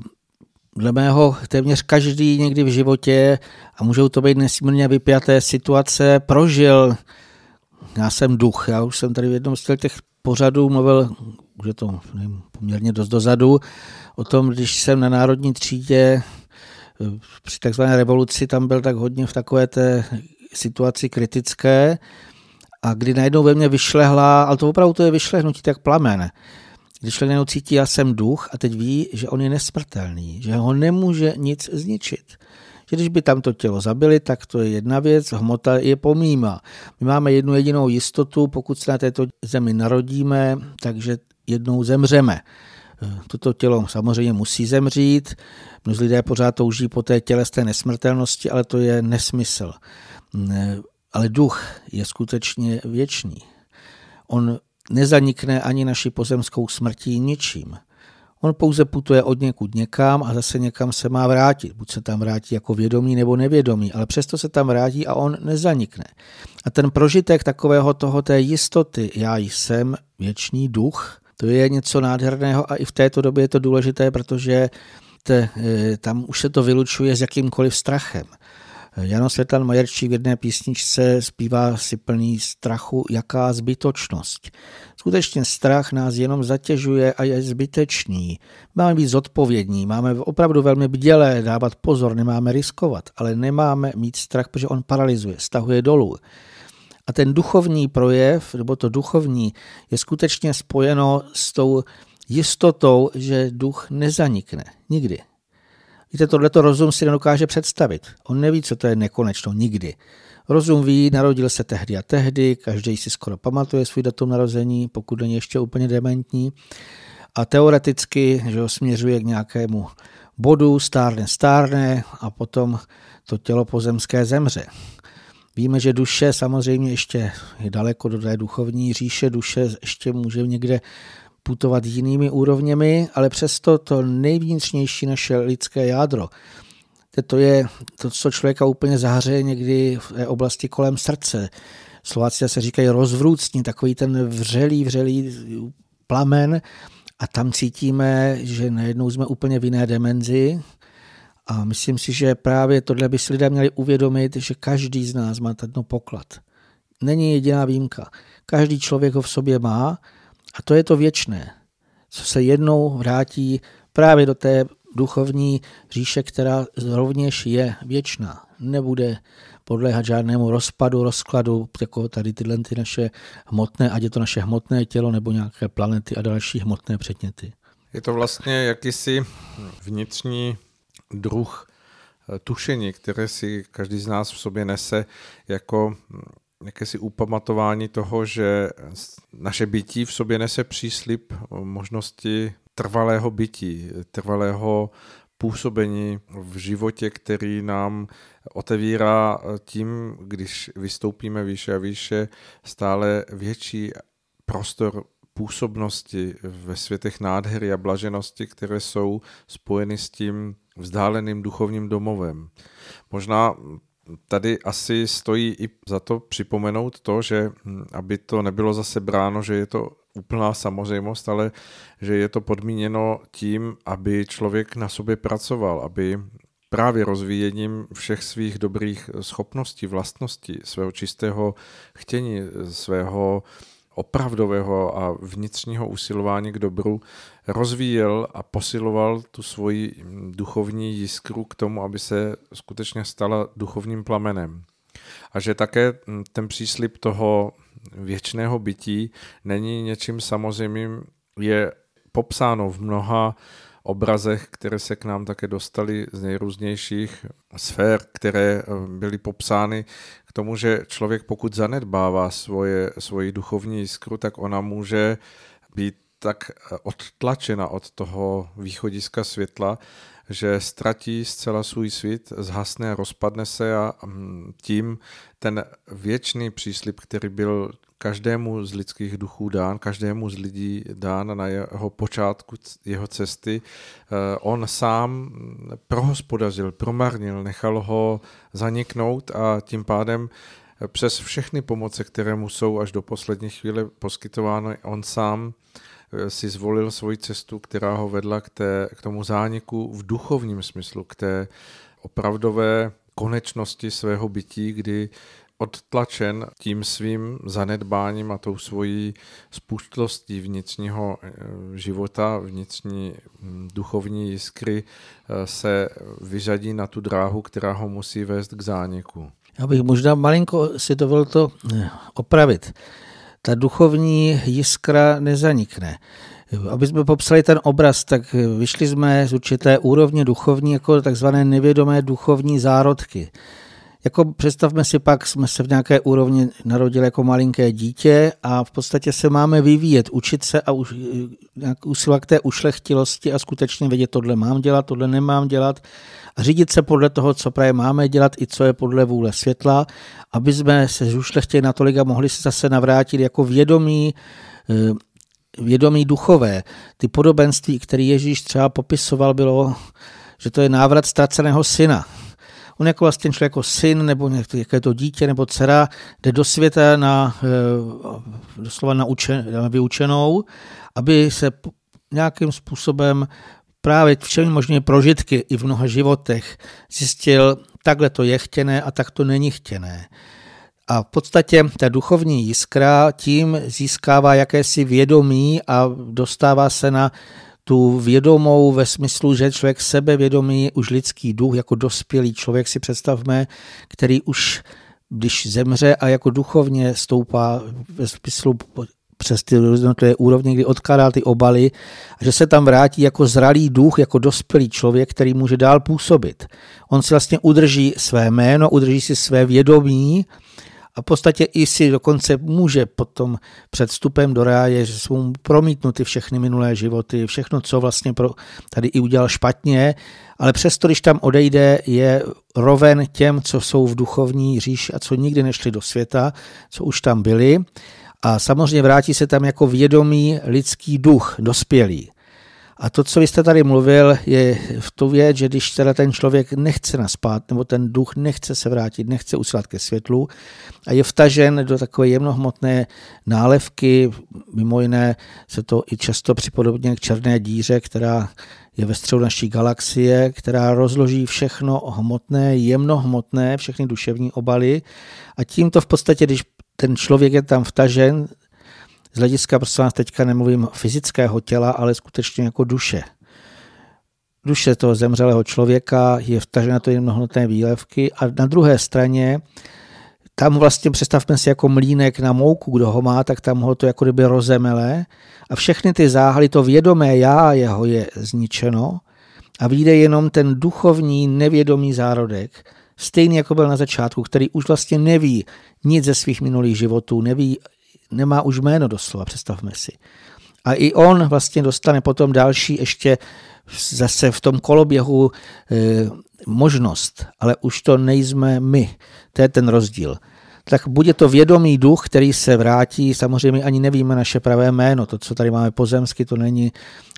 dle mého téměř každý někdy v životě, a můžou to být nesmírně vypjaté situace, prožil. Já jsem duch, já už jsem tady v jednom z těch pořadů mluvil, už je to nevím, poměrně dost dozadu, o tom, když jsem na národní třídě při takzvané revoluci tam byl tak hodně v takové té situaci kritické a kdy najednou ve mně vyšlehla, ale to opravdu to je vyšlehnutí tak plamen, když člověk najednou cítí, já jsem duch a teď ví, že on je nesmrtelný, že ho nemůže nic zničit. Že když by tam to tělo zabili, tak to je jedna věc, hmota je pomíma. My máme jednu jedinou jistotu, pokud se na této zemi narodíme, takže jednou zemřeme. Toto tělo samozřejmě musí zemřít. Mnozí lidé pořád touží po té tělesné nesmrtelnosti, ale to je nesmysl. Ale duch je skutečně věčný. On nezanikne ani naší pozemskou smrtí ničím. On pouze putuje od někud někam a zase někam se má vrátit. Buď se tam vrátí jako vědomý nebo nevědomý, ale přesto se tam vrátí a on nezanikne. A ten prožitek takového toho té jistoty, já jsem věčný duch, to je něco nádherného a i v této době je to důležité, protože te, eh, tam už se to vylučuje s jakýmkoliv strachem. Jano Světlan Majerčí v jedné písničce zpívá si plný strachu, jaká zbytočnost. Skutečně strach nás jenom zatěžuje a je zbytečný. Máme být zodpovědní, máme opravdu velmi bdělé dávat pozor, nemáme riskovat, ale nemáme mít strach, protože on paralizuje, stahuje dolů. A ten duchovní projev, nebo to duchovní, je skutečně spojeno s tou jistotou, že duch nezanikne. Nikdy. Víte, tohleto rozum si nedokáže představit. On neví, co to je nekonečno, nikdy. Rozum ví, narodil se tehdy a tehdy, každý si skoro pamatuje svůj datum narození, pokud není ještě úplně dementní. A teoreticky že ho směřuje k nějakému bodu, stárne, stárne a potom to tělo pozemské zemře. Víme, že duše samozřejmě ještě je daleko do té duchovní říše, duše ještě může někde putovat jinými úrovněmi, ale přesto to nejvnitřnější naše lidské jádro, to je to, co člověka úplně zahřeje někdy v oblasti kolem srdce. Slováci se říkají rozvrůcní, takový ten vřelý, vřelý plamen. A tam cítíme, že najednou jsme úplně v jiné demenzi, a myslím si, že právě tohle by si lidé měli uvědomit, že každý z nás má tento poklad. Není jediná výjimka. Každý člověk ho v sobě má a to je to věčné, co se jednou vrátí právě do té duchovní říše, která rovněž je věčná. Nebude podléhat žádnému rozpadu, rozkladu, jako tady tyhle ty naše hmotné, ať je to naše hmotné tělo nebo nějaké planety a další hmotné předměty. Je to vlastně jakýsi vnitřní druh eh, tušení, které si každý z nás v sobě nese jako hm, jakési upamatování toho, že naše bytí v sobě nese příslip možnosti trvalého bytí, trvalého působení v životě, který nám otevírá tím, když vystoupíme výše a výše, stále větší prostor působnosti ve světech nádhery a blaženosti, které jsou spojeny s tím vzdáleným duchovním domovem. Možná tady asi stojí i za to připomenout to, že hm, aby to nebylo zase bráno, že je to úplná samozřejmost, ale že je to podmíněno tím, aby člověk na sobě pracoval, aby právě rozvíjením všech svých dobrých schopností, vlastností, svého čistého chtění, svého opravdového a vnitřního usilování k dobru rozvíjel a posiloval tu svoji duchovní jiskru k tomu, aby se skutečně stala duchovním plamenem. A že také ten příslip toho věčného bytí není něčím samozřejmým, je popsáno v mnoha obrazech, které se k nám také dostaly z nejrůznějších sfér, které byly popsány tomu, že člověk pokud zanedbává svoje, svoji duchovní jiskru, tak ona může být tak eh, odtlačena od toho východiska světla, že ztratí zcela svůj svět, zhasne, rozpadne se a mm, tím ten věčný příslip, který byl každému z lidských duchů dán, každému z lidí dán na jeho počátku jeho cesty, eh, on sám prohospodařil, promarnil, nechal ho zaniknout a tím pádem přes všechny pomoce, které mu jsou až do poslední chvíle poskytovány, on sám eh, si zvolil svoji cestu, která ho vedla k, té, k tomu zániku v duchovním smyslu, k té opravdové konečnosti svého bytí, kdy odtlačen tím svým zanedbáním a tou svojí spustlostí vnitřního eh, života, vnitřní hm, duchovní jiskry eh, se vyřadí na tu dráhu, která ho musí vést k zániku. Já bych možná malinko si dovolil to eh, opravit. Ta duchovní jiskra nezanikne. Aby jsme popsali ten obraz, tak vyšli jsme z určité úrovně duchovní jako takzvané nevědomé duchovní zárodky. Jako představme si pak, jsme se v nějaké úrovni narodili jako malinké dítě a v podstatě se máme vyvíjet, učit se a už, nějak usilovat k té ušlechtilosti a skutečně vědět, tohle mám dělat, tohle nemám dělat a řídit se podle toho, co právě máme dělat i co je podle vůle světla, aby jsme se zušlechtili natolik a mohli se zase navrátit jako vědomí eh, vědomí duchové. Ty podobenství, které Ježíš třeba popisoval, bylo, že to je návrat ztraceného syna On jako vlastně člověk jako syn nebo jaké to dítě nebo dcera jde do světa na eh, doslova naučen, na vyučenou, aby se nějakým způsobem právě všemi možnými prožitky i v mnoha životech zjistil, takhle to je chtěné a tak to není chtěné. A v podstatě ta duchovní jiskra tím získává jakési vědomí a dostává se na tu vědomou ve smyslu, že člověk sebevědomý, už lidský duch, jako dospělý člověk si představme, který už když zemře a jako duchovně stoupá ve smyslu přes ty jednotlivé úrovně, kdy odkládá ty obaly a že se tam vrátí jako zralý duch, jako dospělý člověk, který může dál působit. On si vlastně udrží své jméno, udrží si své vědomí a v podstatě i si dokonce může potom před vstupem do ráje, že jsou promítnuty všechny minulé životy, všechno, co vlastně pro, tady i udělal špatně, ale přesto, když tam odejde, je roven těm, co jsou v duchovní říši a co nikdy nešli do světa, co už tam byli. A samozřejmě vrátí se tam jako vědomý lidský duch, dospělý. A to, co vy jste tady mluvil, je v tu věc, že když teda ten člověk nechce naspát, nebo ten duch nechce se vrátit, nechce usilat ke světlu a je vtažen do takové jemnohmotné nálevky, mimo jiné se to i často připodobně k černé díře, která je ve středu naší galaxie, která rozloží všechno hmotné, jemnohmotné, všechny duševní obaly. A tímto v podstatě, když ten člověk je tam vtažen, z hlediska, prosím vás, teďka nemluvím fyzického těla, ale skutečně jako duše. duše toho zemřelého člověka je vtažena do jemnohmotné výlevky a na druhé straně tam vlastně představme si jako mlínek na mouku, kdo ho má, tak tam ho to jako kdyby rozemele a všechny ty záhaly, to vědomé já jeho je zničeno a vyjde jenom ten duchovní nevědomý zárodek, stejný jako byl na začátku, který už vlastně neví nic ze svých minulých životů, neví, nemá už jméno doslova, představme si. A i on vlastně dostane potom další ještě zase v tom koloběhu e, možnost, ale už to nejsme my. To je ten rozdíl. Tak bude to vědomý duch, který se vrátí, samozřejmě ani nevíme naše pravé jméno, to, co tady máme pozemsky, to není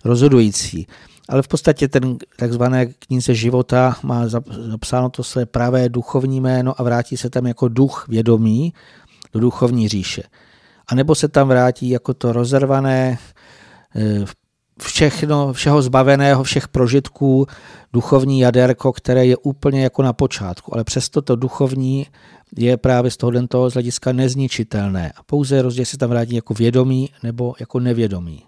rozhodující. Ale v podstatě ten takzvané knize života má zapsáno to své pravé duchovní jméno a vrátí se tam jako duch vědomý do duchovní říše. A nebo se tam vrátí jako to rozervané, e, všechno, všeho zbaveného, všech prožitků, duchovní jaderko, které je úplně jako na počátku, ale přesto to duchovní je právě z toho, toho z hlediska nezničitelné. A pouze rozdíl se tam vrátí jako vědomý nebo jako nevědomý.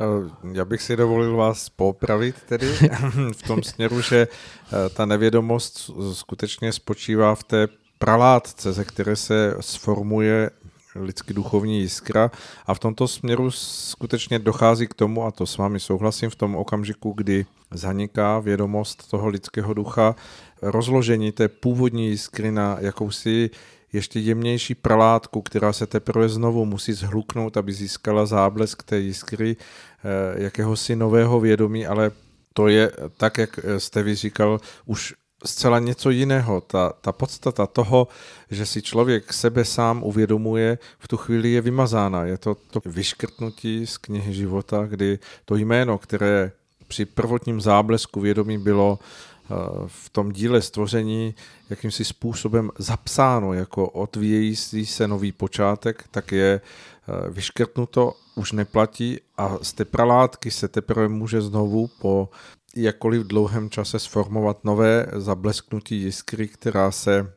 Eh, já bych si dovolil vás popravit tedy v tom směru, že eh, ta nevědomost skutečně spočívá v té pralátce, ze které se sformuje lidsky duchovní jiskra. A v tomto směru skutečně dochází k tomu, a to s vámi souhlasím, v tom okamžiku, kdy zaniká vědomost toho lidského ducha, rozložení té původní jiskry na jakousi ještě jemnější pralátku, která se teprve znovu musí zhluknout, aby získala záblesk té jiskry eh, jakéhosi nového vědomí, ale to je, tak jak jste vy říkal, už zcela něco jiného. Ta, ta podstata toho, že si člověk sebe sám uvědomuje, v tu chvíli je vymazána. Je to to vyškrtnutí z knihy života, kdy to jméno, které při prvotním záblesku vědomí bylo eh, v tom díle stvoření jakýmsi způsobem zapsáno jako odvíjející se nový počátek, tak je eh, vyškrtnuto, už neplatí a z té pralátky se teprve může znovu po jakkoliv dlouhém čase sformovat nové zablesknutí jiskry, která se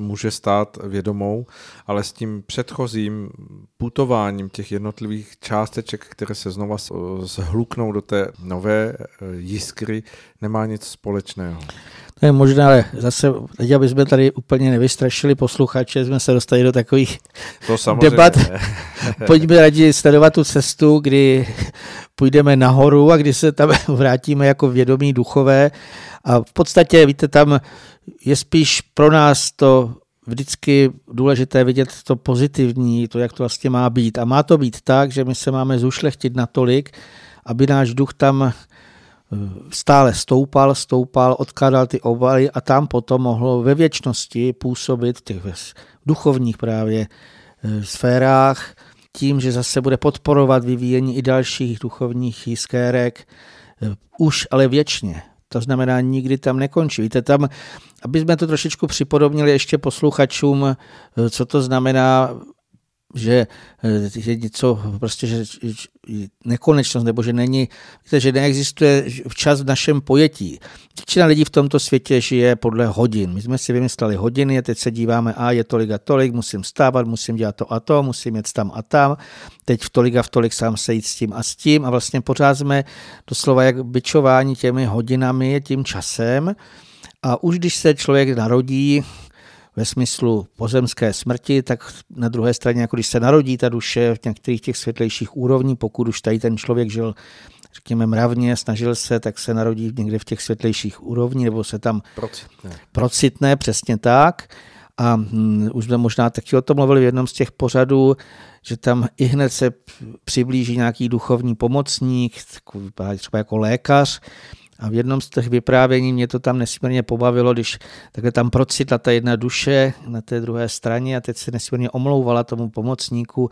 může stát vědomou, ale s tím předchozím putováním těch jednotlivých částeček, které se znova zhluknou do té nové eh, jiskry, nemá nic společného. To je možná, ale zase, teď aby jsme tady úplně nevystrašili posluchače, jsme se dostali do takových to debat. Pojďme raději sledovat tu cestu, kdy půjdeme nahoru a kdy se tam vrátíme jako vědomí duchové. A v podstatě, víte, tam je spíš pro nás to vždycky důležité vidět to pozitivní, to, jak to vlastně má být. A má to být tak, že my se máme zušlechtit natolik, aby náš duch tam stále stoupal, stoupal, odkládal ty obaly a tam potom mohlo ve věčnosti působit v těch duchovních právě e, sférách tím, že zase bude podporovat vyvíjení i dalších duchovních jiskérek, e, už ale věčně. To znamená, nikdy tam nekončí. Víte, tam, aby jsme to trošičku připodobnili ještě posluchačům, co to znamená že, eh, že něco prostě, že, nekonečnost, nebo že není, že neexistuje včas v našem pojetí. Většina lidí v tomto světě žije podle hodin. My jsme si vymysleli hodiny a teď se díváme, a je tolik a tolik, musím stávat, musím dělat to a to, musím jet tam a tam, teď v tolik a v tolik sám sejít s tím a s tím a vlastně pořád jsme doslova jak byčování těmi hodinami, tím časem, a už když se člověk narodí, ve smyslu pozemské smrti, tak na druhé straně, jako když se narodí ta duše v některých těch světlejších úrovní, pokud už tady ten člověk žil řekněme mravně, snažil se, tak se narodí někde v těch světlejších úrovní, nebo se tam procitne, procitne přesně tak. A hm, už jsme možná taky o tom mluvili v jednom z těch pořadů, že tam i hned se přiblíží nějaký duchovní pomocník, třeba jako lékař, a v jednom z těch vyprávění mě to tam nesmírně pobavilo, když takhle tam procitla ta jedna duše na té druhé straně a teď se nesmírně omlouvala tomu pomocníku,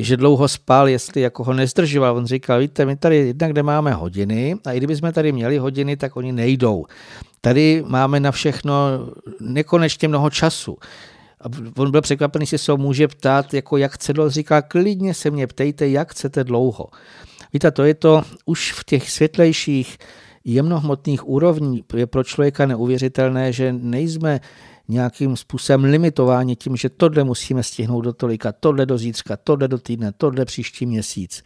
že dlouho spal, jestli jako ho nezdržoval. On říkal, víte, my tady jednak kde máme hodiny a i kdybychom tady měli hodiny, tak oni nejdou. Tady máme na všechno nekonečně mnoho času. A on byl překvapený, že se ho může ptát, jako jak chce dlouho. Říká, klidně se mě ptejte, jak chcete dlouho. Víte, to je to už v těch světlejších jemnohmotných úrovní je pro člověka neuvěřitelné, že nejsme nějakým způsobem limitováni tím, že tohle musíme stihnout do tolika, tohle do zítřka, tohle do týdne, tohle příští měsíc.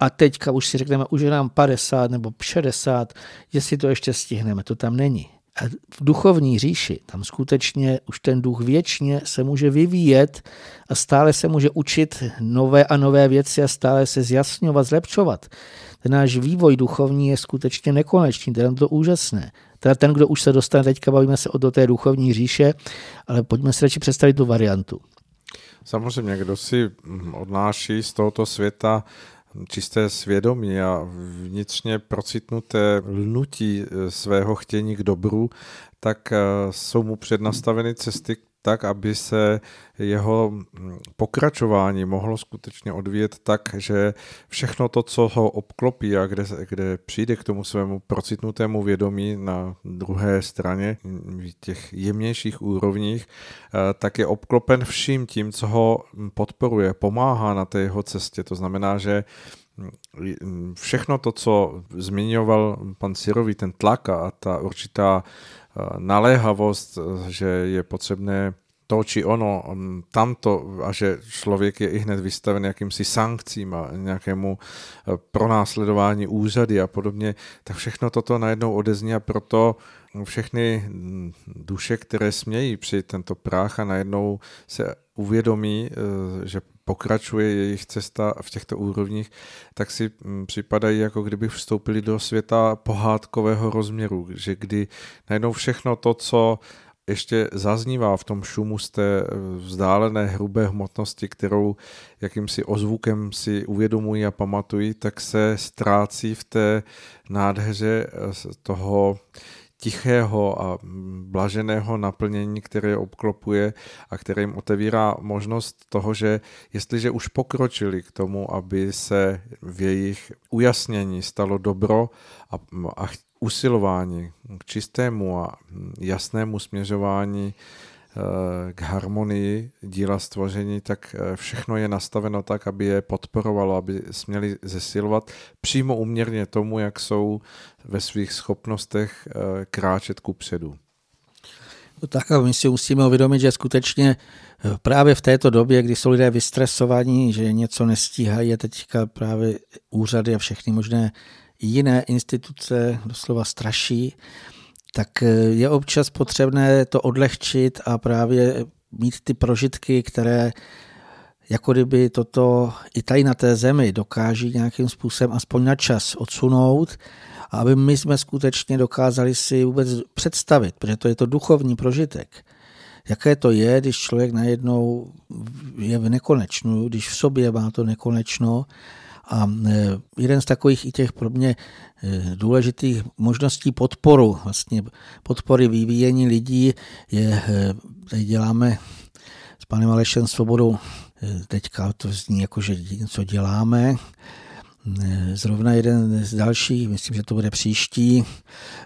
a teďka už si řekneme, už je nám 50 nebo 60, jestli to ještě stihneme, to tam není. A v duchovní říši, tam skutečně už ten duch věčně se může vyvíjet a stále se může učit nové a nové věci a stále se zjasňovat, zlepšovat. Ten náš vývoj duchovní je skutečně nekonečný, to je to úžasné. Teda ten, kdo už se dostane, teďka bavíme se o do té duchovní říše, ale pojďme si radši představit tu variantu. Samozřejmě, kdo si odnáší z tohoto světa čisté svědomí a vnitřně procitnuté lnutí eh, svého chtění k dobru, tak eh, jsou mu přednastaveny cesty, tak, aby se jeho mm, pokračování mohlo skutečně odvíjet tak, že všechno to, co ho obklopí a kde, kde přijde k tomu svému procitnutému vědomí na druhé straně, v těch jemnějších úrovních, eh, tak je obklopen vším tím, co ho podporuje, pomáhá na té jeho cestě. To znamená, že mm, všechno to, co zmiňoval pan Sirový, ten tlak a ta určitá naléhavost, že je potřebné to či ono, tamto a že člověk je i hned vystaven jakýmsi sankcím a nějakému e, pronásledování úřady a podobně, tak všechno toto najednou odezní a proto všechny duše, které smějí při tento práh a najednou se uvědomí, e, že pokračuje jejich cesta v těchto úrovních, tak si mm, připadají, jako kdyby vstoupili do světa pohádkového rozměru, že kdy najednou všechno to, co ještě zaznívá v tom šumu z té eh, vzdálené hrubé hmotnosti, kterou jakýmsi ozvukem si uvědomují a pamatují, tak se ztrácí v té nádheře eh, toho tichého a blaženého naplnění, které je obklopuje a které jim otevírá možnost toho, že jestliže už pokročili k tomu, aby se v jejich ujasnění stalo dobro a, a usilování k čistému a jasnému směřování k harmonii díla stvoření, tak eh, všechno je nastaveno tak, aby je podporovalo, aby směli zesilovat přímo uměrně tomu, jak jsou ve svých schopnostech eh, kráčet ku předu. No tak a my si musíme uvědomit, že skutečně právě v této době, kdy jsou lidé vystresovaní, že něco nestíhají, je teďka právě úřady a všechny možné jiné instituce doslova straší, tak eh, je občas potřebné to odlehčit a právě mít ty prožitky, které jako kdyby toto i tady na té zemi dokáží nějakým způsobem aspoň na čas odsunout, aby my jsme skutečně dokázali si vůbec představit, protože to je to duchovní prožitek. Jaké to je, když člověk najednou je v nekonečnu, když v sobě má to nekonečno a e, jeden z takových i těch pro mě e, důležitých možností podporu, vlastně podpory vyvíjení lidí je, e, tady děláme s panem Alešem Svobodou, teďka to zní jako, že něco děláme, Zrovna jeden z dalších, myslím, že to bude příští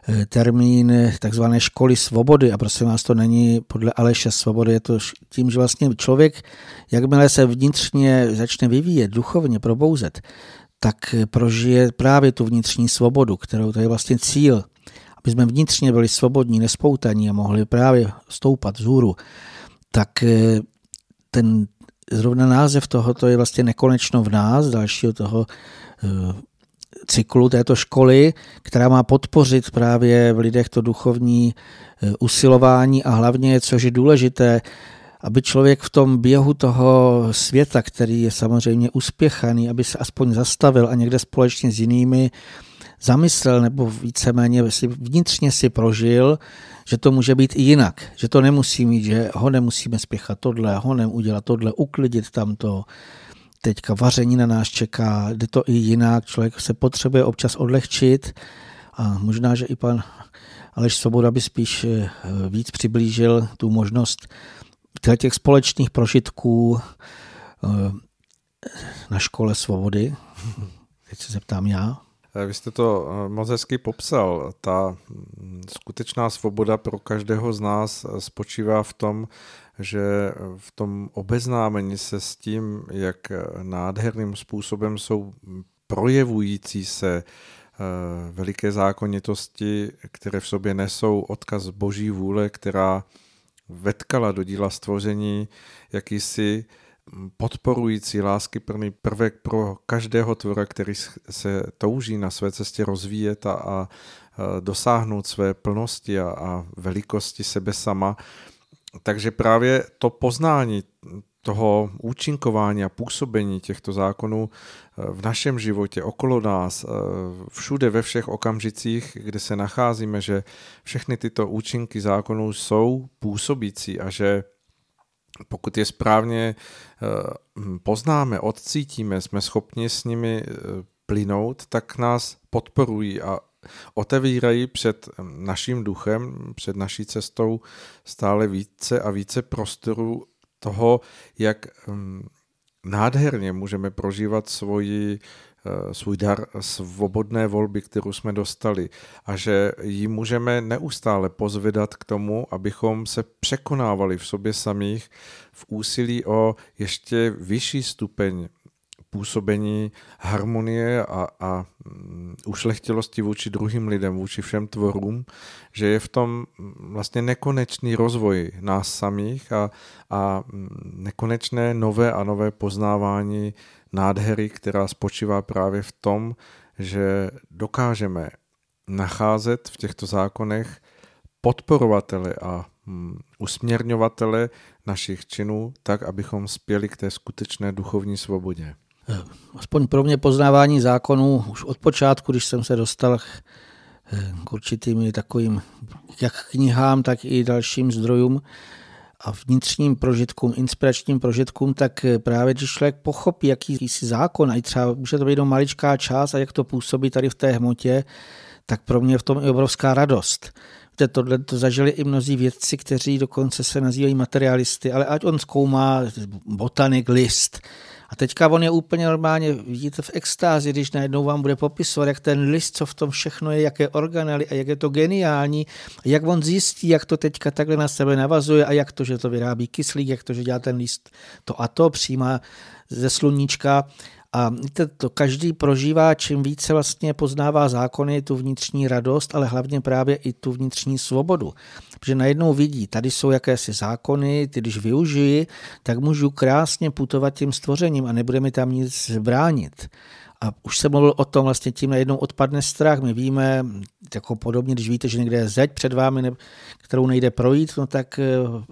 eh, termín takzvané školy svobody. A prosím vás, to není podle Aleše svobody, je to tím, že vlastně člověk, jakmile se vnitřně začne vyvíjet, duchovně probouzet, tak prožije právě tu vnitřní svobodu, kterou to je vlastně cíl, aby jsme vnitřně byli svobodní, nespoutaní a mohli právě stoupat vzhůru, tak eh, ten zrovna název tohoto je vlastně nekonečno v nás, dalšího toho Eh, cyklu této školy, která má podpořit právě v lidech to duchovní eh, usilování a hlavně, což je důležité, aby člověk v tom běhu toho světa, který je samozřejmě uspěchaný, aby se aspoň zastavil a někde společně s jinými zamyslel nebo víceméně si vnitřně si prožil, že to může být i jinak, že to nemusí mít, že ho nemusíme spěchat tohle, honem udělat tohle, uklidit tamto, teďka vaření na nás čeká, jde to i jinak, člověk se potřebuje občas odlehčit a možná, že i pan Aleš Svoboda by spíš eh, víc přiblížil tu možnost těch společných prožitků eh, na škole svobody. Teď se zeptám já. Eh, vy jste to moc hezky popsal. Ta mm, skutečná svoboda pro každého z nás spočívá v tom, že v tom obeznámení se s tím, jak nádherným způsobem jsou projevující se eh, veliké zákonitosti, které v sobě nesou odkaz boží vůle, která vetkala do díla stvoření jakýsi podporující láskyplný prvek pro každého tvora, který se touží na své cestě rozvíjet a, a dosáhnout své plnosti a, a velikosti sebe sama. Takže právě to poznání toho účinkování a působení těchto zákonů eh, v našem životě, okolo nás, eh, všude ve všech okamžicích, kde se nacházíme, že všechny tyto účinky zákonů jsou působící a že pokud je správně eh, poznáme, odcítíme, jsme schopni s nimi plynout, tak nás podporují a otevírají před naším duchem, před naší cestou stále více a více prostoru toho, jak nádherně můžeme prožívat svoji, eh, svůj dar svobodné volby, kterou jsme dostali a že ji můžeme neustále pozvedat k tomu, abychom se překonávali v sobě samých v úsilí o ještě vyšší stupeň působení harmonie a, a mm, ušlechtilosti vůči druhým lidem, vůči všem tvorům, že je v tom mm, vlastně nekonečný rozvoj nás samých a, a mm, nekonečné nové a nové poznávání nádhery, která spočívá právě v tom, že dokážeme nacházet v těchto zákonech podporovatele a usměrňovatele našich činů tak, abychom spěli k té skutečné duchovní svobodě. Eh, aspoň pro mě poznávání zákonů už od počátku, když jsem se dostal eh, k určitým takovým jak knihám, tak i dalším zdrojům a vnitřním prožitkům, inspiračním prožitkům, tak eh, právě když člověk pochopí jakýsi zákon, a i třeba může to být jenom maličká část a jak to působí tady v té hmotě, tak pro mě je v tom i obrovská radost. Tohle to zažili i mnozí vědci, kteří dokonce se nazývají materialisty, ale ať on zkoumá botanik, list, a teďka on je úplně normálně, vidíte v extázi, když najednou vám bude popisovat, jak ten list, co v tom všechno je, jaké organely a jak je to geniální, jak on zjistí, jak to teďka takhle na sebe navazuje a jak to, že to vyrábí kyslík, jak to, že dělá ten list to a to, přijímá ze sluníčka a víte, to každý prožívá, čím více vlastně poznává zákony, tu vnitřní radost, ale hlavně právě i tu vnitřní svobodu. Protože najednou vidí, tady jsou jakési zákony, ty když využiji, tak můžu krásně putovat tím stvořením a nebude mi tam nic bránit. A už se mluvil o tom, vlastně tím najednou odpadne strach. My víme, jako podobně, když víte, že někde je zeď před vámi, kterou nejde projít, no tak eh,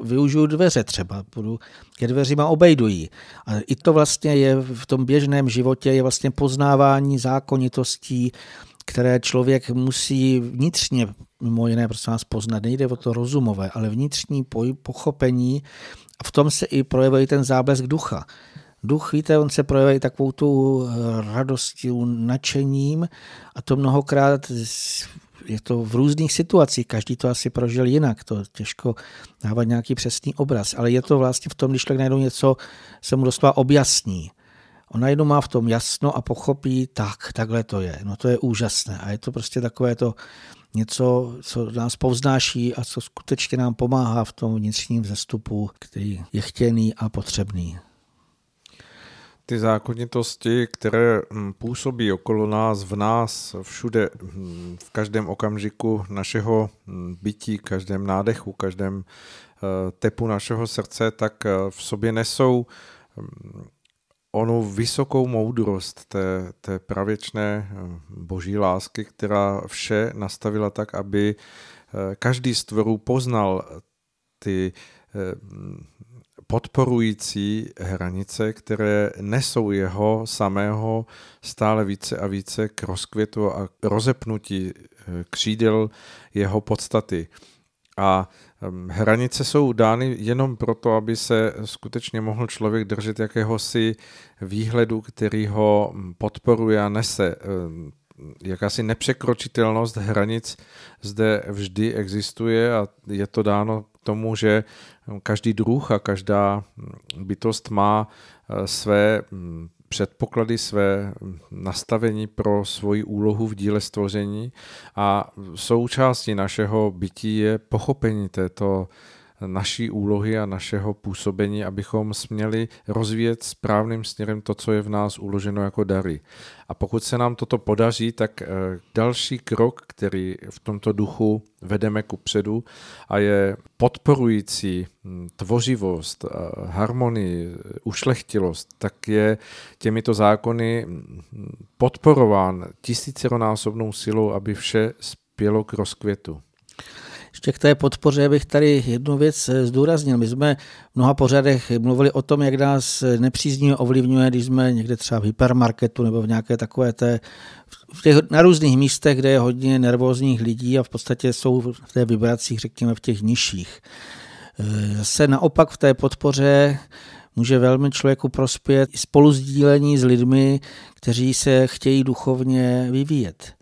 využiju dveře třeba, budu ke dveřima obejdují. A i to vlastně je v tom běžném životě, je vlastně poznávání zákonitostí, které člověk musí vnitřně, mimo jiné, prostě nás poznat. Nejde o to rozumové, ale vnitřní pochopení a v tom se i projevuje ten záblesk ducha. Duch, víte, on se projevuje takovou tu eh, radostí, nadšením a to mnohokrát je to v různých situacích, každý to asi prožil jinak, to těžko dávat nějaký přesný obraz, ale je to vlastně v tom, když člověk najednou něco se mu doslova objasní. On najednou má v tom jasno a pochopí, tak, takhle to je. No to je úžasné. A je to prostě takové to něco, co nás povznáší a co skutečně nám pomáhá v tom vnitřním vzestupu, který je chtěný a potřebný ty zákonitosti, které hm, působí okolo nás, v nás, všude, hm, v každém okamžiku našeho hm, bytí, každém nádechu, každém eh, tepu našeho srdce, tak eh, v sobě nesou onu vysokou moudrost té, té pravěčné boží lásky, která vše nastavila tak, aby eh, každý z tvorů poznal ty podporující hranice, které nesou jeho samého stále více a více k rozkvětu a rozepnutí eh, křídel jeho podstaty. A hranice jsou dány jenom proto, aby se skutečně mohl člověk držet jakéhosi výhledu, který ho podporuje a nese. Jakási nepřekročitelnost hranic zde vždy existuje a je to dáno tomu, že každý druh a každá bytost má eh, své hm, předpoklady, své nastavení pro svoji úlohu v díle stvoření a součástí našeho bytí je pochopení této naší úlohy a našeho působení, abychom směli rozvíjet správným směrem to, co je v nás uloženo jako dary. A pokud se nám toto podaří, tak eh, další krok, který v tomto duchu vedeme ku předu a je podporující hm, tvořivost, harmonii, ušlechtilost, tak je těmito zákony hm, podporován tisíceronásobnou silou, aby vše spělo k rozkvětu. Ještě k té podpoře bych tady jednu věc eh, zdůraznil. My jsme v mnoha pořadech mluvili o tom, jak nás nepříznivě ovlivňuje, když jsme někde třeba v hypermarketu nebo v nějaké takové té, v těch, na různých místech, kde je hodně nervózních lidí a v podstatě jsou v té vibracích, řekněme, v těch nižších. Eh, zase naopak v té podpoře může velmi člověku prospět spolu sdílení s lidmi, kteří se chtějí duchovně vyvíjet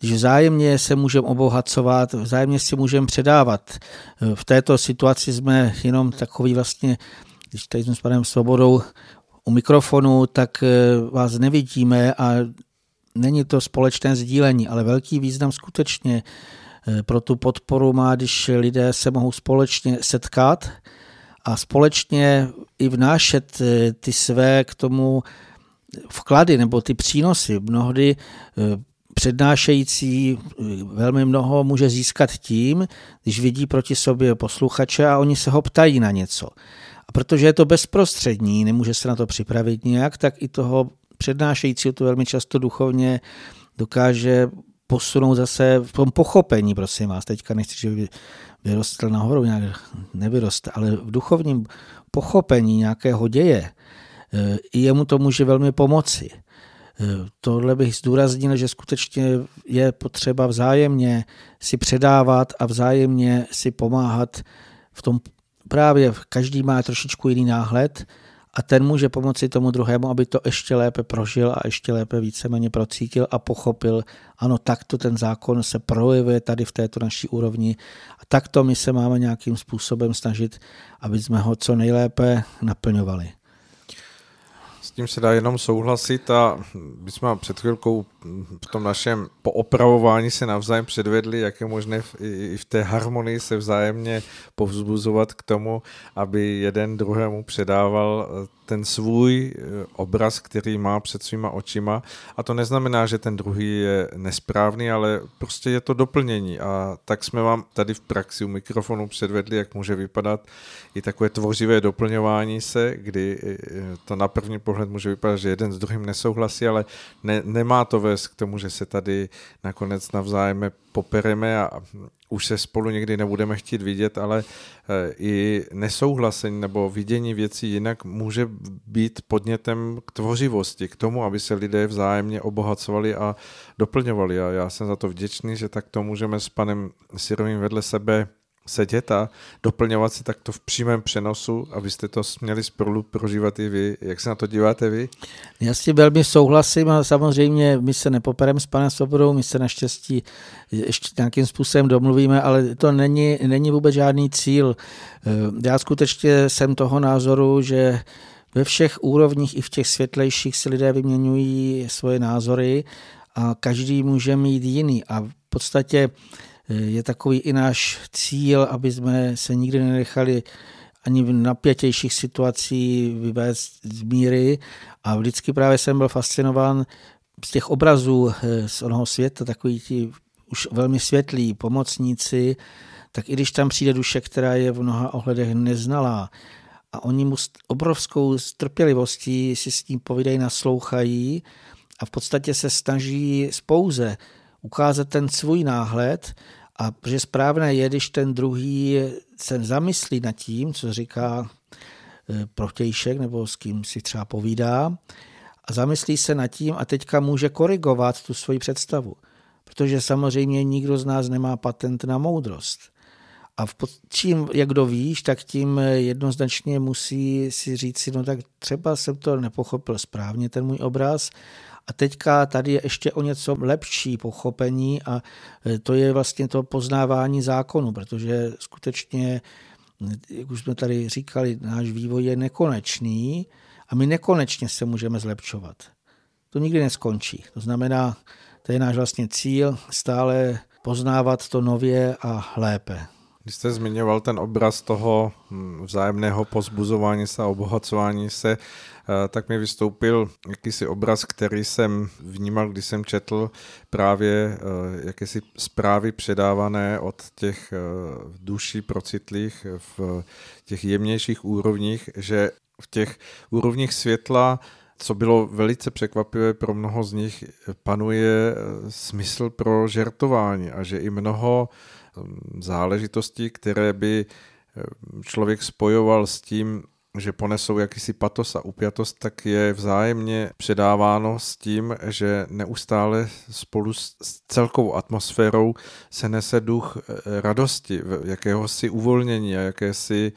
když vzájemně se můžeme obohacovat, vzájemně si můžeme předávat. V této situaci jsme jenom takový vlastně, když tady jsme s panem Svobodou u mikrofonu, tak eh, vás nevidíme a není to společné sdílení, ale velký význam skutečně eh, pro tu podporu má, když lidé se mohou společně setkat a společně i vnášet eh, ty své k tomu vklady nebo ty přínosy. Mnohdy přednášející eh, velmi mnoho může získat tím, když vidí proti sobě posluchače a oni se ho ptají na něco. A protože je to bezprostřední, nemůže se na to připravit nějak, tak i toho přednášejícího to velmi často duchovně dokáže posunout zase v tom pochopení, prosím vás. Teďka nechci, že by vyrostl nahoru, nějak nevyrost, ale v duchovním pochopení nějakého děje eh, i jemu to může velmi pomoci. Tohle bych zdůraznil, že skutečně je potřeba vzájemně si předávat a vzájemně si pomáhat v tom právě každý má trošičku jiný náhled a ten může pomoci tomu druhému, aby to ještě lépe prožil a ještě lépe víceméně procítil a pochopil, ano, takto ten zákon se projevuje tady v této naší úrovni a takto my se máme nějakým způsobem snažit, aby jsme ho co nejlépe naplňovali. S tím se dá jenom souhlasit a my jsme před chvilkou v tom našem poopravování se navzájem předvedli, jak je možné i v té harmonii se vzájemně povzbuzovat k tomu, aby jeden druhému předával ten svůj eh, obraz, který má před svýma očima. A to neznamená, že ten druhý je nesprávný, ale prostě je to doplnění. A tak jsme vám tady v praxi u mikrofonu předvedli, jak může vypadat i takové tvořivé doplňování se, kdy eh, to na první pohled může vypadat, že jeden s druhým nesouhlasí, ale ne, nemá to vést k tomu, že se tady nakonec navzájem popereme a už se spolu někdy nebudeme chtít vidět, ale eh, i nesouhlasení nebo vidění věcí jinak může být podnětem k tvořivosti, k tomu, aby se lidé vzájemně obohacovali a doplňovali. A já jsem za to vděčný, že tak to můžeme s panem Sirovým vedle sebe sedět a doplňovat si takto v přímém přenosu, abyste to měli spolu prožívat i vy. Jak se na to díváte vy? Já s tím velmi souhlasím a samozřejmě my se nepopereme s panem Svobodou, my se naštěstí ještě nějakým způsobem domluvíme, ale to není, není vůbec žádný cíl. Já skutečně jsem toho názoru, že ve všech úrovních i v těch světlejších si lidé vyměňují svoje názory a každý může mít jiný a v podstatě je takový i náš cíl, aby jsme se nikdy nenechali ani v napětějších situací vyvést z míry. A vždycky právě jsem byl fascinován z těch obrazů eh, z onoho světa, takový ti už velmi světlí pomocníci, tak i když tam přijde duše, která je v mnoha ohledech neznalá a oni mu s obrovskou strpělivostí si s ním povídají, naslouchají a v podstatě se snaží spouze ukázat ten svůj náhled a že správné je, když ten druhý se zamyslí nad tím, co říká e, protějšek nebo s kým si třeba povídá a zamyslí se nad tím a teďka může korigovat tu svoji představu. Protože samozřejmě nikdo z nás nemá patent na moudrost. A v pod, čím, jak kdo víš, tak tím jednoznačně musí si říct no tak třeba jsem to nepochopil správně, ten můj obraz, a teďka tady je ještě o něco lepší pochopení a e, to je vlastně to poznávání zákonu, protože skutečně, jak už jsme tady říkali, náš vývoj je nekonečný a my nekonečně se můžeme zlepšovat. To nikdy neskončí. To znamená, to je náš vlastně cíl, stále poznávat to nově a lépe. Když jste zmiňoval ten obraz toho hm, vzájemného pozbuzování se a obohacování se, eh, tak mi vystoupil jakýsi obraz, který jsem vnímal, když jsem četl právě eh, jakési zprávy předávané od těch eh, duší procitlých v těch jemnějších úrovních, že v těch úrovních světla co bylo velice překvapivé pro mnoho z nich, panuje smysl pro žertování a že i mnoho záležitostí, které by člověk spojoval s tím, že ponesou jakýsi patos a upjatost, tak je vzájemně předáváno s tím, že neustále spolu s celkovou atmosférou se nese duch e, radosti, jakéhosi uvolnění a jakési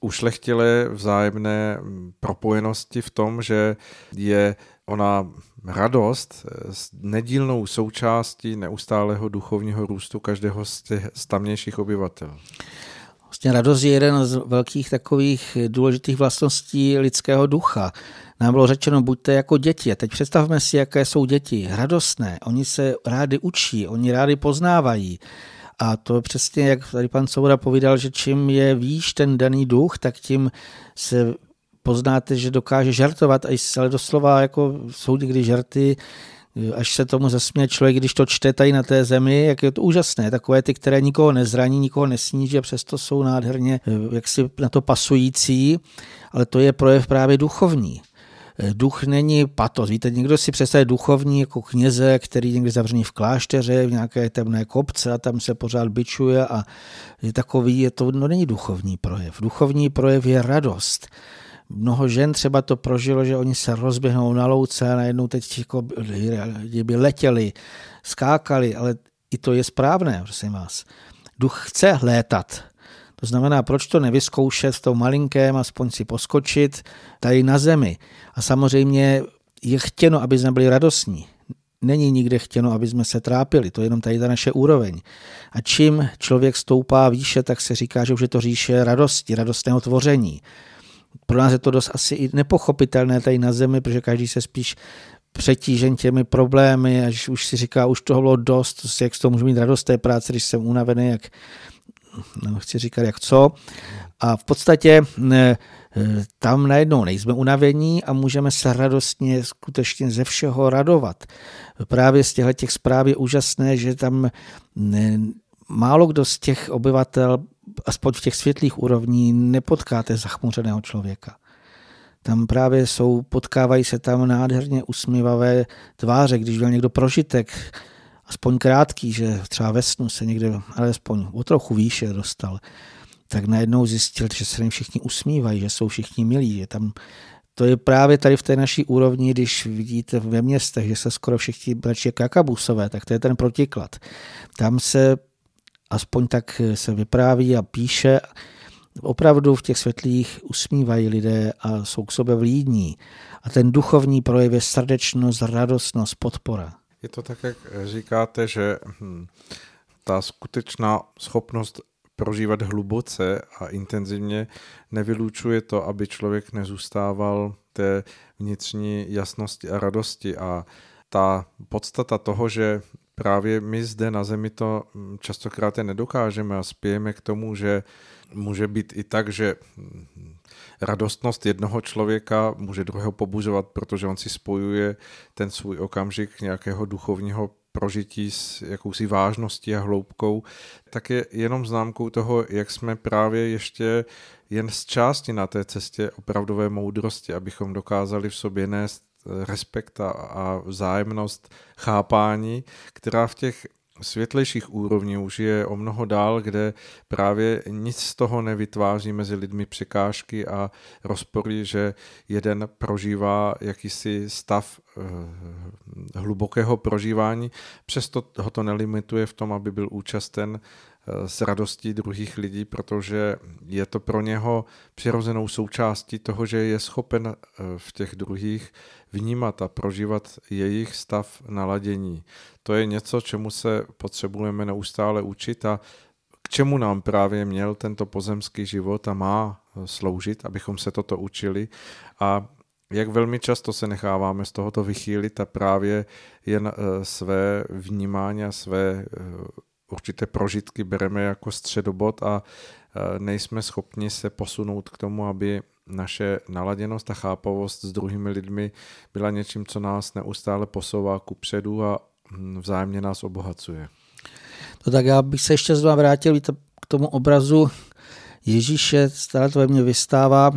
ušlechtilé vzájemné propojenosti v tom, že je ona radost s nedílnou součástí neustálého duchovního růstu každého z těch tamnějších obyvatel. Vlastně radost je jeden z velkých takových důležitých vlastností lidského ducha. Nám bylo řečeno, buďte jako děti. A teď představme si, jaké jsou děti. Radostné. Oni se rádi učí, oni rádi poznávají. A to je přesně, jak tady pan Souda povídal, že čím je výš ten daný duch, tak tím se poznáte, že dokáže žartovat, ale doslova jako jsou někdy žarty, až se tomu zasměje člověk, když to čte tady na té zemi, jak je to úžasné. Takové ty, které nikoho nezraní, nikoho nesníží a přesto jsou nádherně jaksi na to pasující, ale to je projev právě duchovní. Duch není patos. Víte, někdo si představuje duchovní jako kněze, který někdy zavřený v klášteře, v nějaké temné kopce a tam se pořád bičuje a je takový, je to, no není duchovní projev. Duchovní projev je radost. Mnoho žen třeba to prožilo, že oni se rozběhnou na louce a najednou teď jako by letěli, skákali, ale i to je správné, prosím vás. Duch chce létat, to znamená, proč to nevyzkoušet v tom malinkém, aspoň si poskočit tady na zemi. A samozřejmě je chtěno, aby jsme byli radostní. Není nikde chtěno, aby jsme se trápili, to je jenom tady ta naše úroveň. A čím člověk stoupá výše, tak se říká, že už je to říše radosti, radostného tvoření. Pro nás je to dost asi i nepochopitelné tady na zemi, protože každý se spíš přetížen těmi problémy, až už si říká, už toho bylo dost, jak z toho můžu mít radost té práce, když jsem unavený, jak chci říkat jak co. A v podstatě e, tam najednou nejsme unavení a můžeme se radostně skutečně ze všeho radovat. Právě z těchto těch zpráv je úžasné, že tam málo kdo z těch obyvatel, aspoň v těch světlých úrovní, nepotkáte zachmuřeného člověka. Tam právě jsou, potkávají se tam nádherně usmívavé tváře, když byl někdo prožitek, aspoň krátký, že třeba ve snu se někde alespoň o trochu výše dostal, tak najednou zjistil, že se jim všichni usmívají, že jsou všichni milí, že tam to je právě tady v té naší úrovni, když vidíte ve městech, že se skoro všichni brači kakabusové, tak to je ten protiklad. Tam se aspoň tak se vypráví a píše, opravdu v těch světlých usmívají lidé a jsou k sobě vlídní. A ten duchovní projev je srdečnost, radostnost, podpora. Je to tak, jak říkáte, že hm, ta skutečná schopnost prožívat hluboce a intenzivně nevylučuje to, aby člověk nezůstával té vnitřní jasnosti a radosti. A ta podstata toho, že právě my zde na zemi to hm, častokrát nedokážeme a spějeme k tomu, že může být i tak, že hm, radostnost jednoho člověka může druhého pobuzovat, protože on si spojuje ten svůj okamžik nějakého duchovního prožití s jakousi vážností a hloubkou, tak je jenom známkou toho, jak jsme právě ještě jen z části na té cestě opravdové moudrosti, abychom dokázali v sobě nést respekt a, vzájemnost chápání, která v těch světlejších úrovní už je o mnoho dál, kde právě nic z toho nevytváří mezi lidmi překážky a rozpory, že jeden prožívá jakýsi stav eh, hlubokého prožívání, přesto ho to nelimituje v tom, aby byl účasten eh, s radostí druhých lidí, protože je to pro něho přirozenou součástí toho, že je schopen eh, v těch druhých vnímat a prožívat jejich stav naladění. To je něco, čemu se potřebujeme neustále učit a k čemu nám právě měl tento pozemský život a má sloužit, abychom se toto učili. A jak velmi často se necháváme z tohoto vychýlit a právě jen eh, své vnímání a své eh, určité prožitky bereme jako středobod a nejsme schopni se posunout k tomu, aby naše naladěnost a chápavost s druhými lidmi byla něčím, co nás neustále posouvá ku předu a vzájemně nás obohacuje. To tak já bych se ještě znovu vrátil k tomu obrazu Ježíše, stále to ve mně vystává,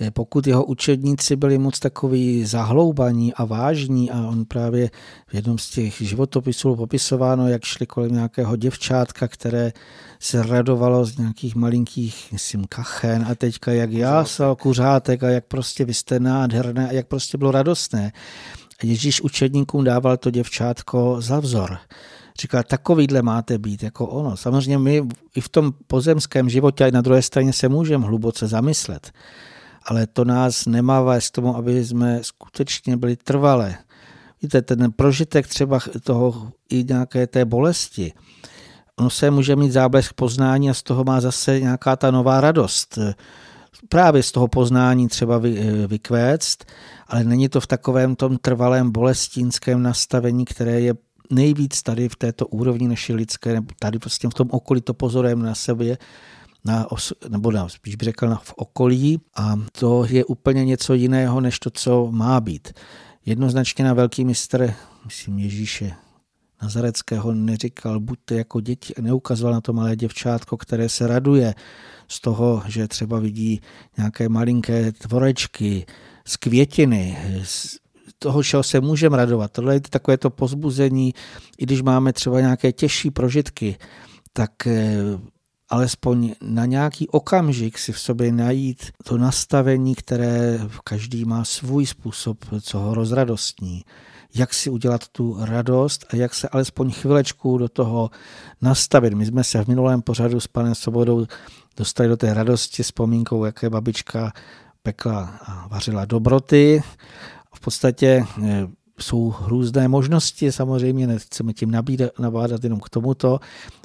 eh, pokud jeho učedníci byli moc takový zahloubaní a vážní a on právě v jednom z těch životopisů popisováno, jak šli kolem nějakého děvčátka, které se radovalo z nějakých malinkých, myslím, kachen a teďka jak jásal kuřátek a jak prostě vy jste nádherné a jak prostě bylo radostné. Ježíš učedníkům dával to děvčátko za vzor. Říkal, takovýhle máte být jako ono. Samozřejmě my i v tom pozemském životě i na druhé straně se můžeme hluboce zamyslet. Ale to nás nemá vést k tomu, aby jsme skutečně byli trvalé. Víte, ten prožitek třeba toho i nějaké té bolesti, ono se může mít záblesk poznání a z toho má zase nějaká ta nová radost. Právě z toho poznání třeba vy, vykvéct, ale není to v takovém tom trvalém bolestínském nastavení, které je nejvíc tady v této úrovni naší lidské, tady prostě v tom okolí to pozorujeme na sebe, na os, nebo na, spíš bych řekl na, v okolí a to je úplně něco jiného, než to, co má být. Jednoznačně na velký mistr, myslím Ježíše Nazareckého neříkal, buďte jako děti, neukazoval na to malé děvčátko, které se raduje z toho, že třeba vidí nějaké malinké tvorečky z květiny, z toho, čeho se můžeme radovat. Tohle je takové to pozbuzení, i když máme třeba nějaké těžší prožitky, tak eh, alespoň na nějaký okamžik si v sobě najít to nastavení, které každý má svůj způsob, co ho rozradostní. Jak si udělat tu radost a jak se alespoň chvilečku do toho nastavit. My jsme se v minulém pořadu s panem Sobodou dostali do té radosti s vzpomínkou, jaké babička pekla a vařila dobroty v podstatě eh, jsou různé možnosti, samozřejmě nechceme tím nabídat, nabádat jenom k tomuto,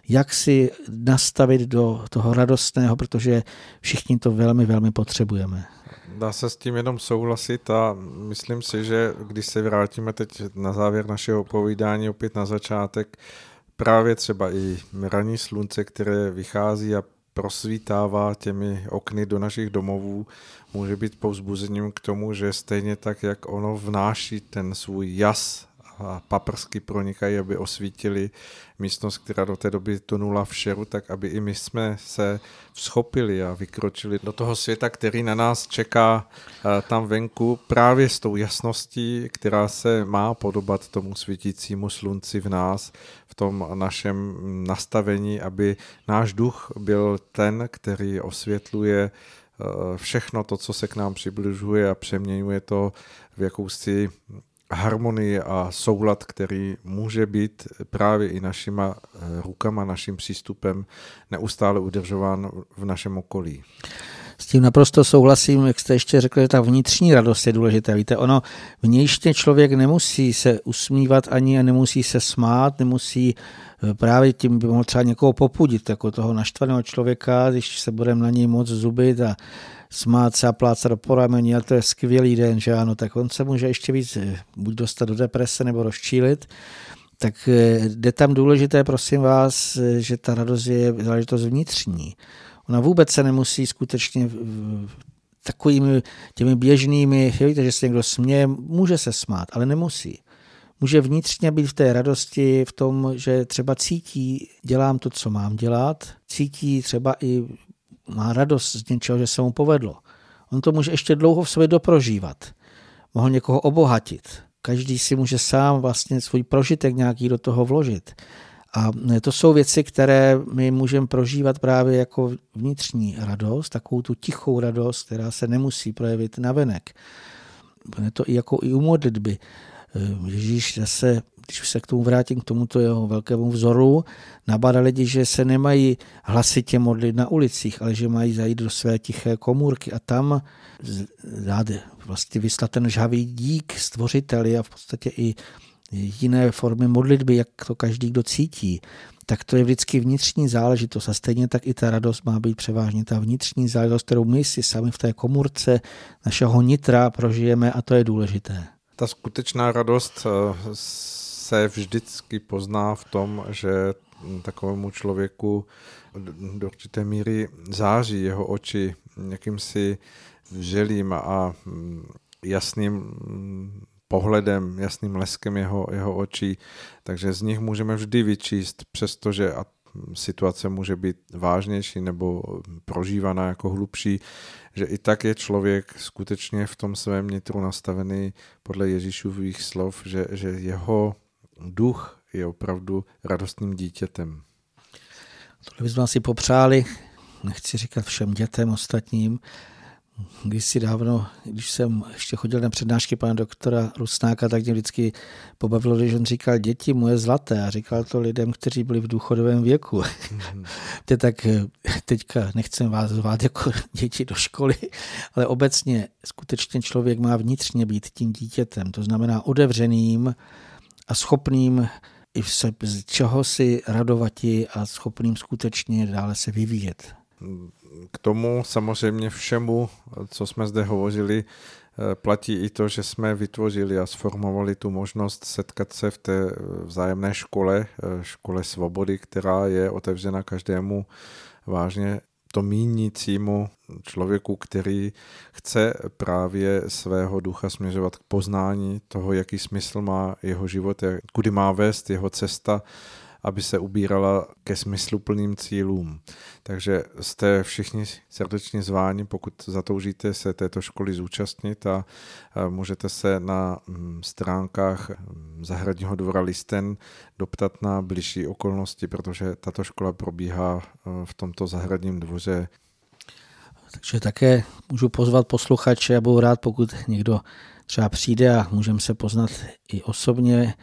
jak si nastavit do toho radostného, protože všichni to velmi, velmi potřebujeme. Dá se s tím jenom souhlasit a myslím si, že když se vrátíme teď na závěr našeho povídání opět na začátek, právě třeba i raní slunce, které vychází a prosvítává těmi okny do našich domovů, může být povzbuzením k tomu, že stejně tak, jak ono vnáší ten svůj jas paprsky pronikají, aby osvítili místnost, která do té doby tonula v šeru, tak aby i my jsme se vzchopili a vykročili do toho světa, který na nás čeká eh, tam venku právě s tou jasností, která se má podobat tomu svítícímu slunci v nás, v tom našem nastavení, aby náš duch byl ten, který osvětluje eh, všechno to, co se k nám přibližuje a přeměňuje to v jakousi harmonii a soulad, který může být právě i našima eh, rukama, naším přístupem neustále udržován v našem okolí. S tím naprosto souhlasím, jak jste ještě řekli, že ta vnitřní radost je důležitá. Víte, ono vnějště člověk nemusí se usmívat ani a nemusí se smát, nemusí eh, právě tím by mohl třeba někoho popudit, jako toho naštvaného člověka, když se budeme na něj moc zubit a smát se a plácat do poramení, a to je skvělý den, že ano, tak on se může ještě víc eh, buď dostat do deprese nebo rozčílit. Tak eh, jde tam důležité, prosím vás, eh, že ta radost je záležitost vnitřní. Ona vůbec se nemusí skutečně takovými těmi běžnými, víte, že se někdo směje, může se smát, ale nemusí. Může vnitřně být v té radosti v tom, že třeba cítí, dělám to, co mám dělat, cítí třeba i má radost z něčeho, že se mu povedlo. On to může ještě dlouho v sobě doprožívat. Mohl někoho obohatit. Každý si může sám vlastně svůj prožitek nějaký do toho vložit. A to jsou věci, které my můžeme prožívat právě jako vnitřní radost, takovou tu tichou radost, která se nemusí projevit na venek. Je to i jako i u modlitby. Ježíš zase když se k tomu vrátím, k tomuto jeho velkému vzoru, nabádá lidi, že se nemají hlasitě modlit na ulicích, ale že mají zajít do své tiché komůrky a tam dát vlastně vyslat ten žhavý dík stvořiteli a v podstatě i jiné formy modlitby, jak to každý kdo cítí, tak to je vždycky vnitřní záležitost a stejně tak i ta radost má být převážně ta vnitřní záležitost, kterou my si sami v té komůrce našeho nitra prožijeme a to je důležité. Ta skutečná radost eh, se vždycky pozná v tom, že takovému člověku do určité míry září jeho oči jakýmsi vřelým a jasným pohledem, jasným leskem jeho, jeho očí, takže z nich můžeme vždy vyčíst, přestože a situace může být vážnější nebo prožívaná jako hlubší, že i tak je člověk skutečně v tom svém nitru nastavený podle Ježíšových slov, že, že jeho duch je opravdu radostným dítětem. Tohle bychom si popřáli, nechci říkat všem dětem ostatním, když si dávno, když jsem ještě chodil na přednášky pana doktora Rusnáka, tak mě vždycky pobavilo, když on říkal děti moje zlaté a říkal to lidem, kteří byli v důchodovém věku. Mm-hmm. tak teďka nechcem vás zvát jako děti do školy, ale obecně skutečně člověk má vnitřně být tím dítětem, to znamená otevřeným a schopným i se z čeho si radovati a schopným skutečně dále se vyvíjet. K tomu samozřejmě všemu, co jsme zde hovořili, eh, platí i to, že jsme vytvořili a sformovali tu možnost setkat se v té vzájemné škole, eh, škole svobody, která je otevřena každému vážně to mínícímu člověku, který chce právě svého ducha směřovat k poznání toho, jaký smysl má jeho život, kudy má vést jeho cesta aby se ubírala ke smysluplným cílům. Takže jste všichni srdečně zváni, pokud zatoužíte se této školy zúčastnit a můžete se na mm, stránkách mm, Zahradního dvora Listen doptat na bližší okolnosti, protože tato škola probíhá e, v tomto zahradním dvoře takže také můžu pozvat posluchače a budu rád, pokud někdo třeba přijde a můžeme se poznat i osobně.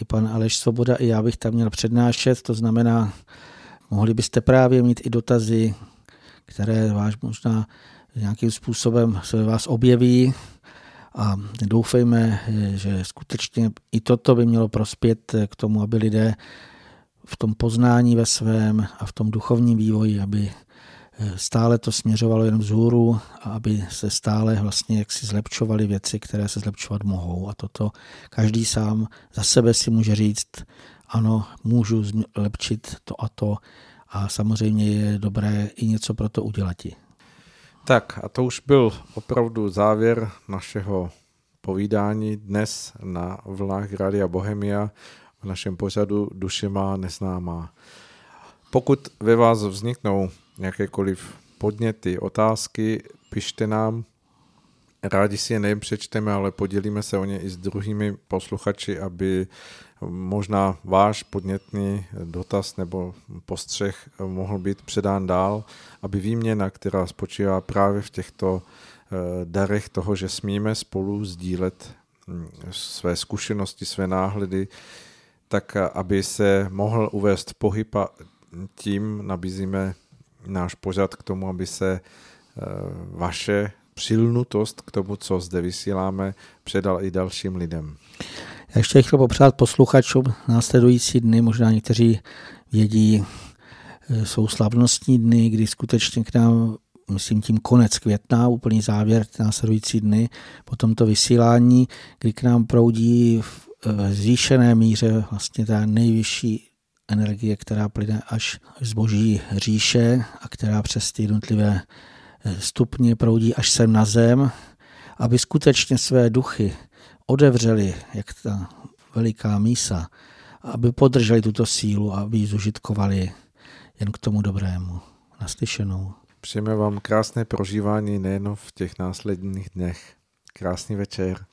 I pan Aleš Svoboda, i já bych tam měl přednášet, to znamená, mohli byste právě mít i dotazy, které váš možná nějakým způsobem se vás objeví. A doufejme, že skutečně i toto by mělo prospět k tomu, aby lidé v tom poznání ve svém a v tom duchovním vývoji, aby stále to směřovalo jen vzhůru aby se stále vlastně jaksi zlepšovaly věci, které se zlepšovat mohou. A toto každý sám za sebe si může říct, ano, můžu zlepšit to a to a samozřejmě je dobré i něco pro to udělat. Tak a to už byl opravdu závěr našeho povídání dnes na vlnách Radia Bohemia v našem pořadu Duše má neznámá. Pokud ve vás vzniknou jakékoliv podněty, otázky, pište nám. Rádi si je nejen přečteme, ale podělíme se o ně i s druhými posluchači, aby možná váš podnětný dotaz nebo postřeh mohl být předán dál, aby výměna, která spočívá právě v těchto eh, darech toho, že smíme spolu sdílet hm, své zkušenosti, své náhledy, tak aby se mohl uvést pohyb a tím nabízíme náš pořad k tomu, aby se eh, vaše přilnutost k tomu, co zde vysíláme, předal i dalším lidem. Já ještě chtěl popřát posluchačům následující dny, možná někteří vědí, eh, jsou slavnostní dny, kdy skutečně k nám, myslím tím konec května, úplný závěr následující dny po tomto vysílání, kdy k nám proudí v eh, zvýšené míře vlastně ta nejvyšší energie, která plyne až z boží říše a která přes ty jednotlivé eh, stupně proudí až sem na zem, aby skutečně své duchy odevřeli, jak ta veliká mísa, aby podrželi tuto sílu a aby ji zužitkovali jen k tomu dobrému. Naslyšenou. Přejeme vám krásné prožívání nejen v těch následných dnech. Krásný večer.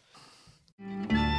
thank you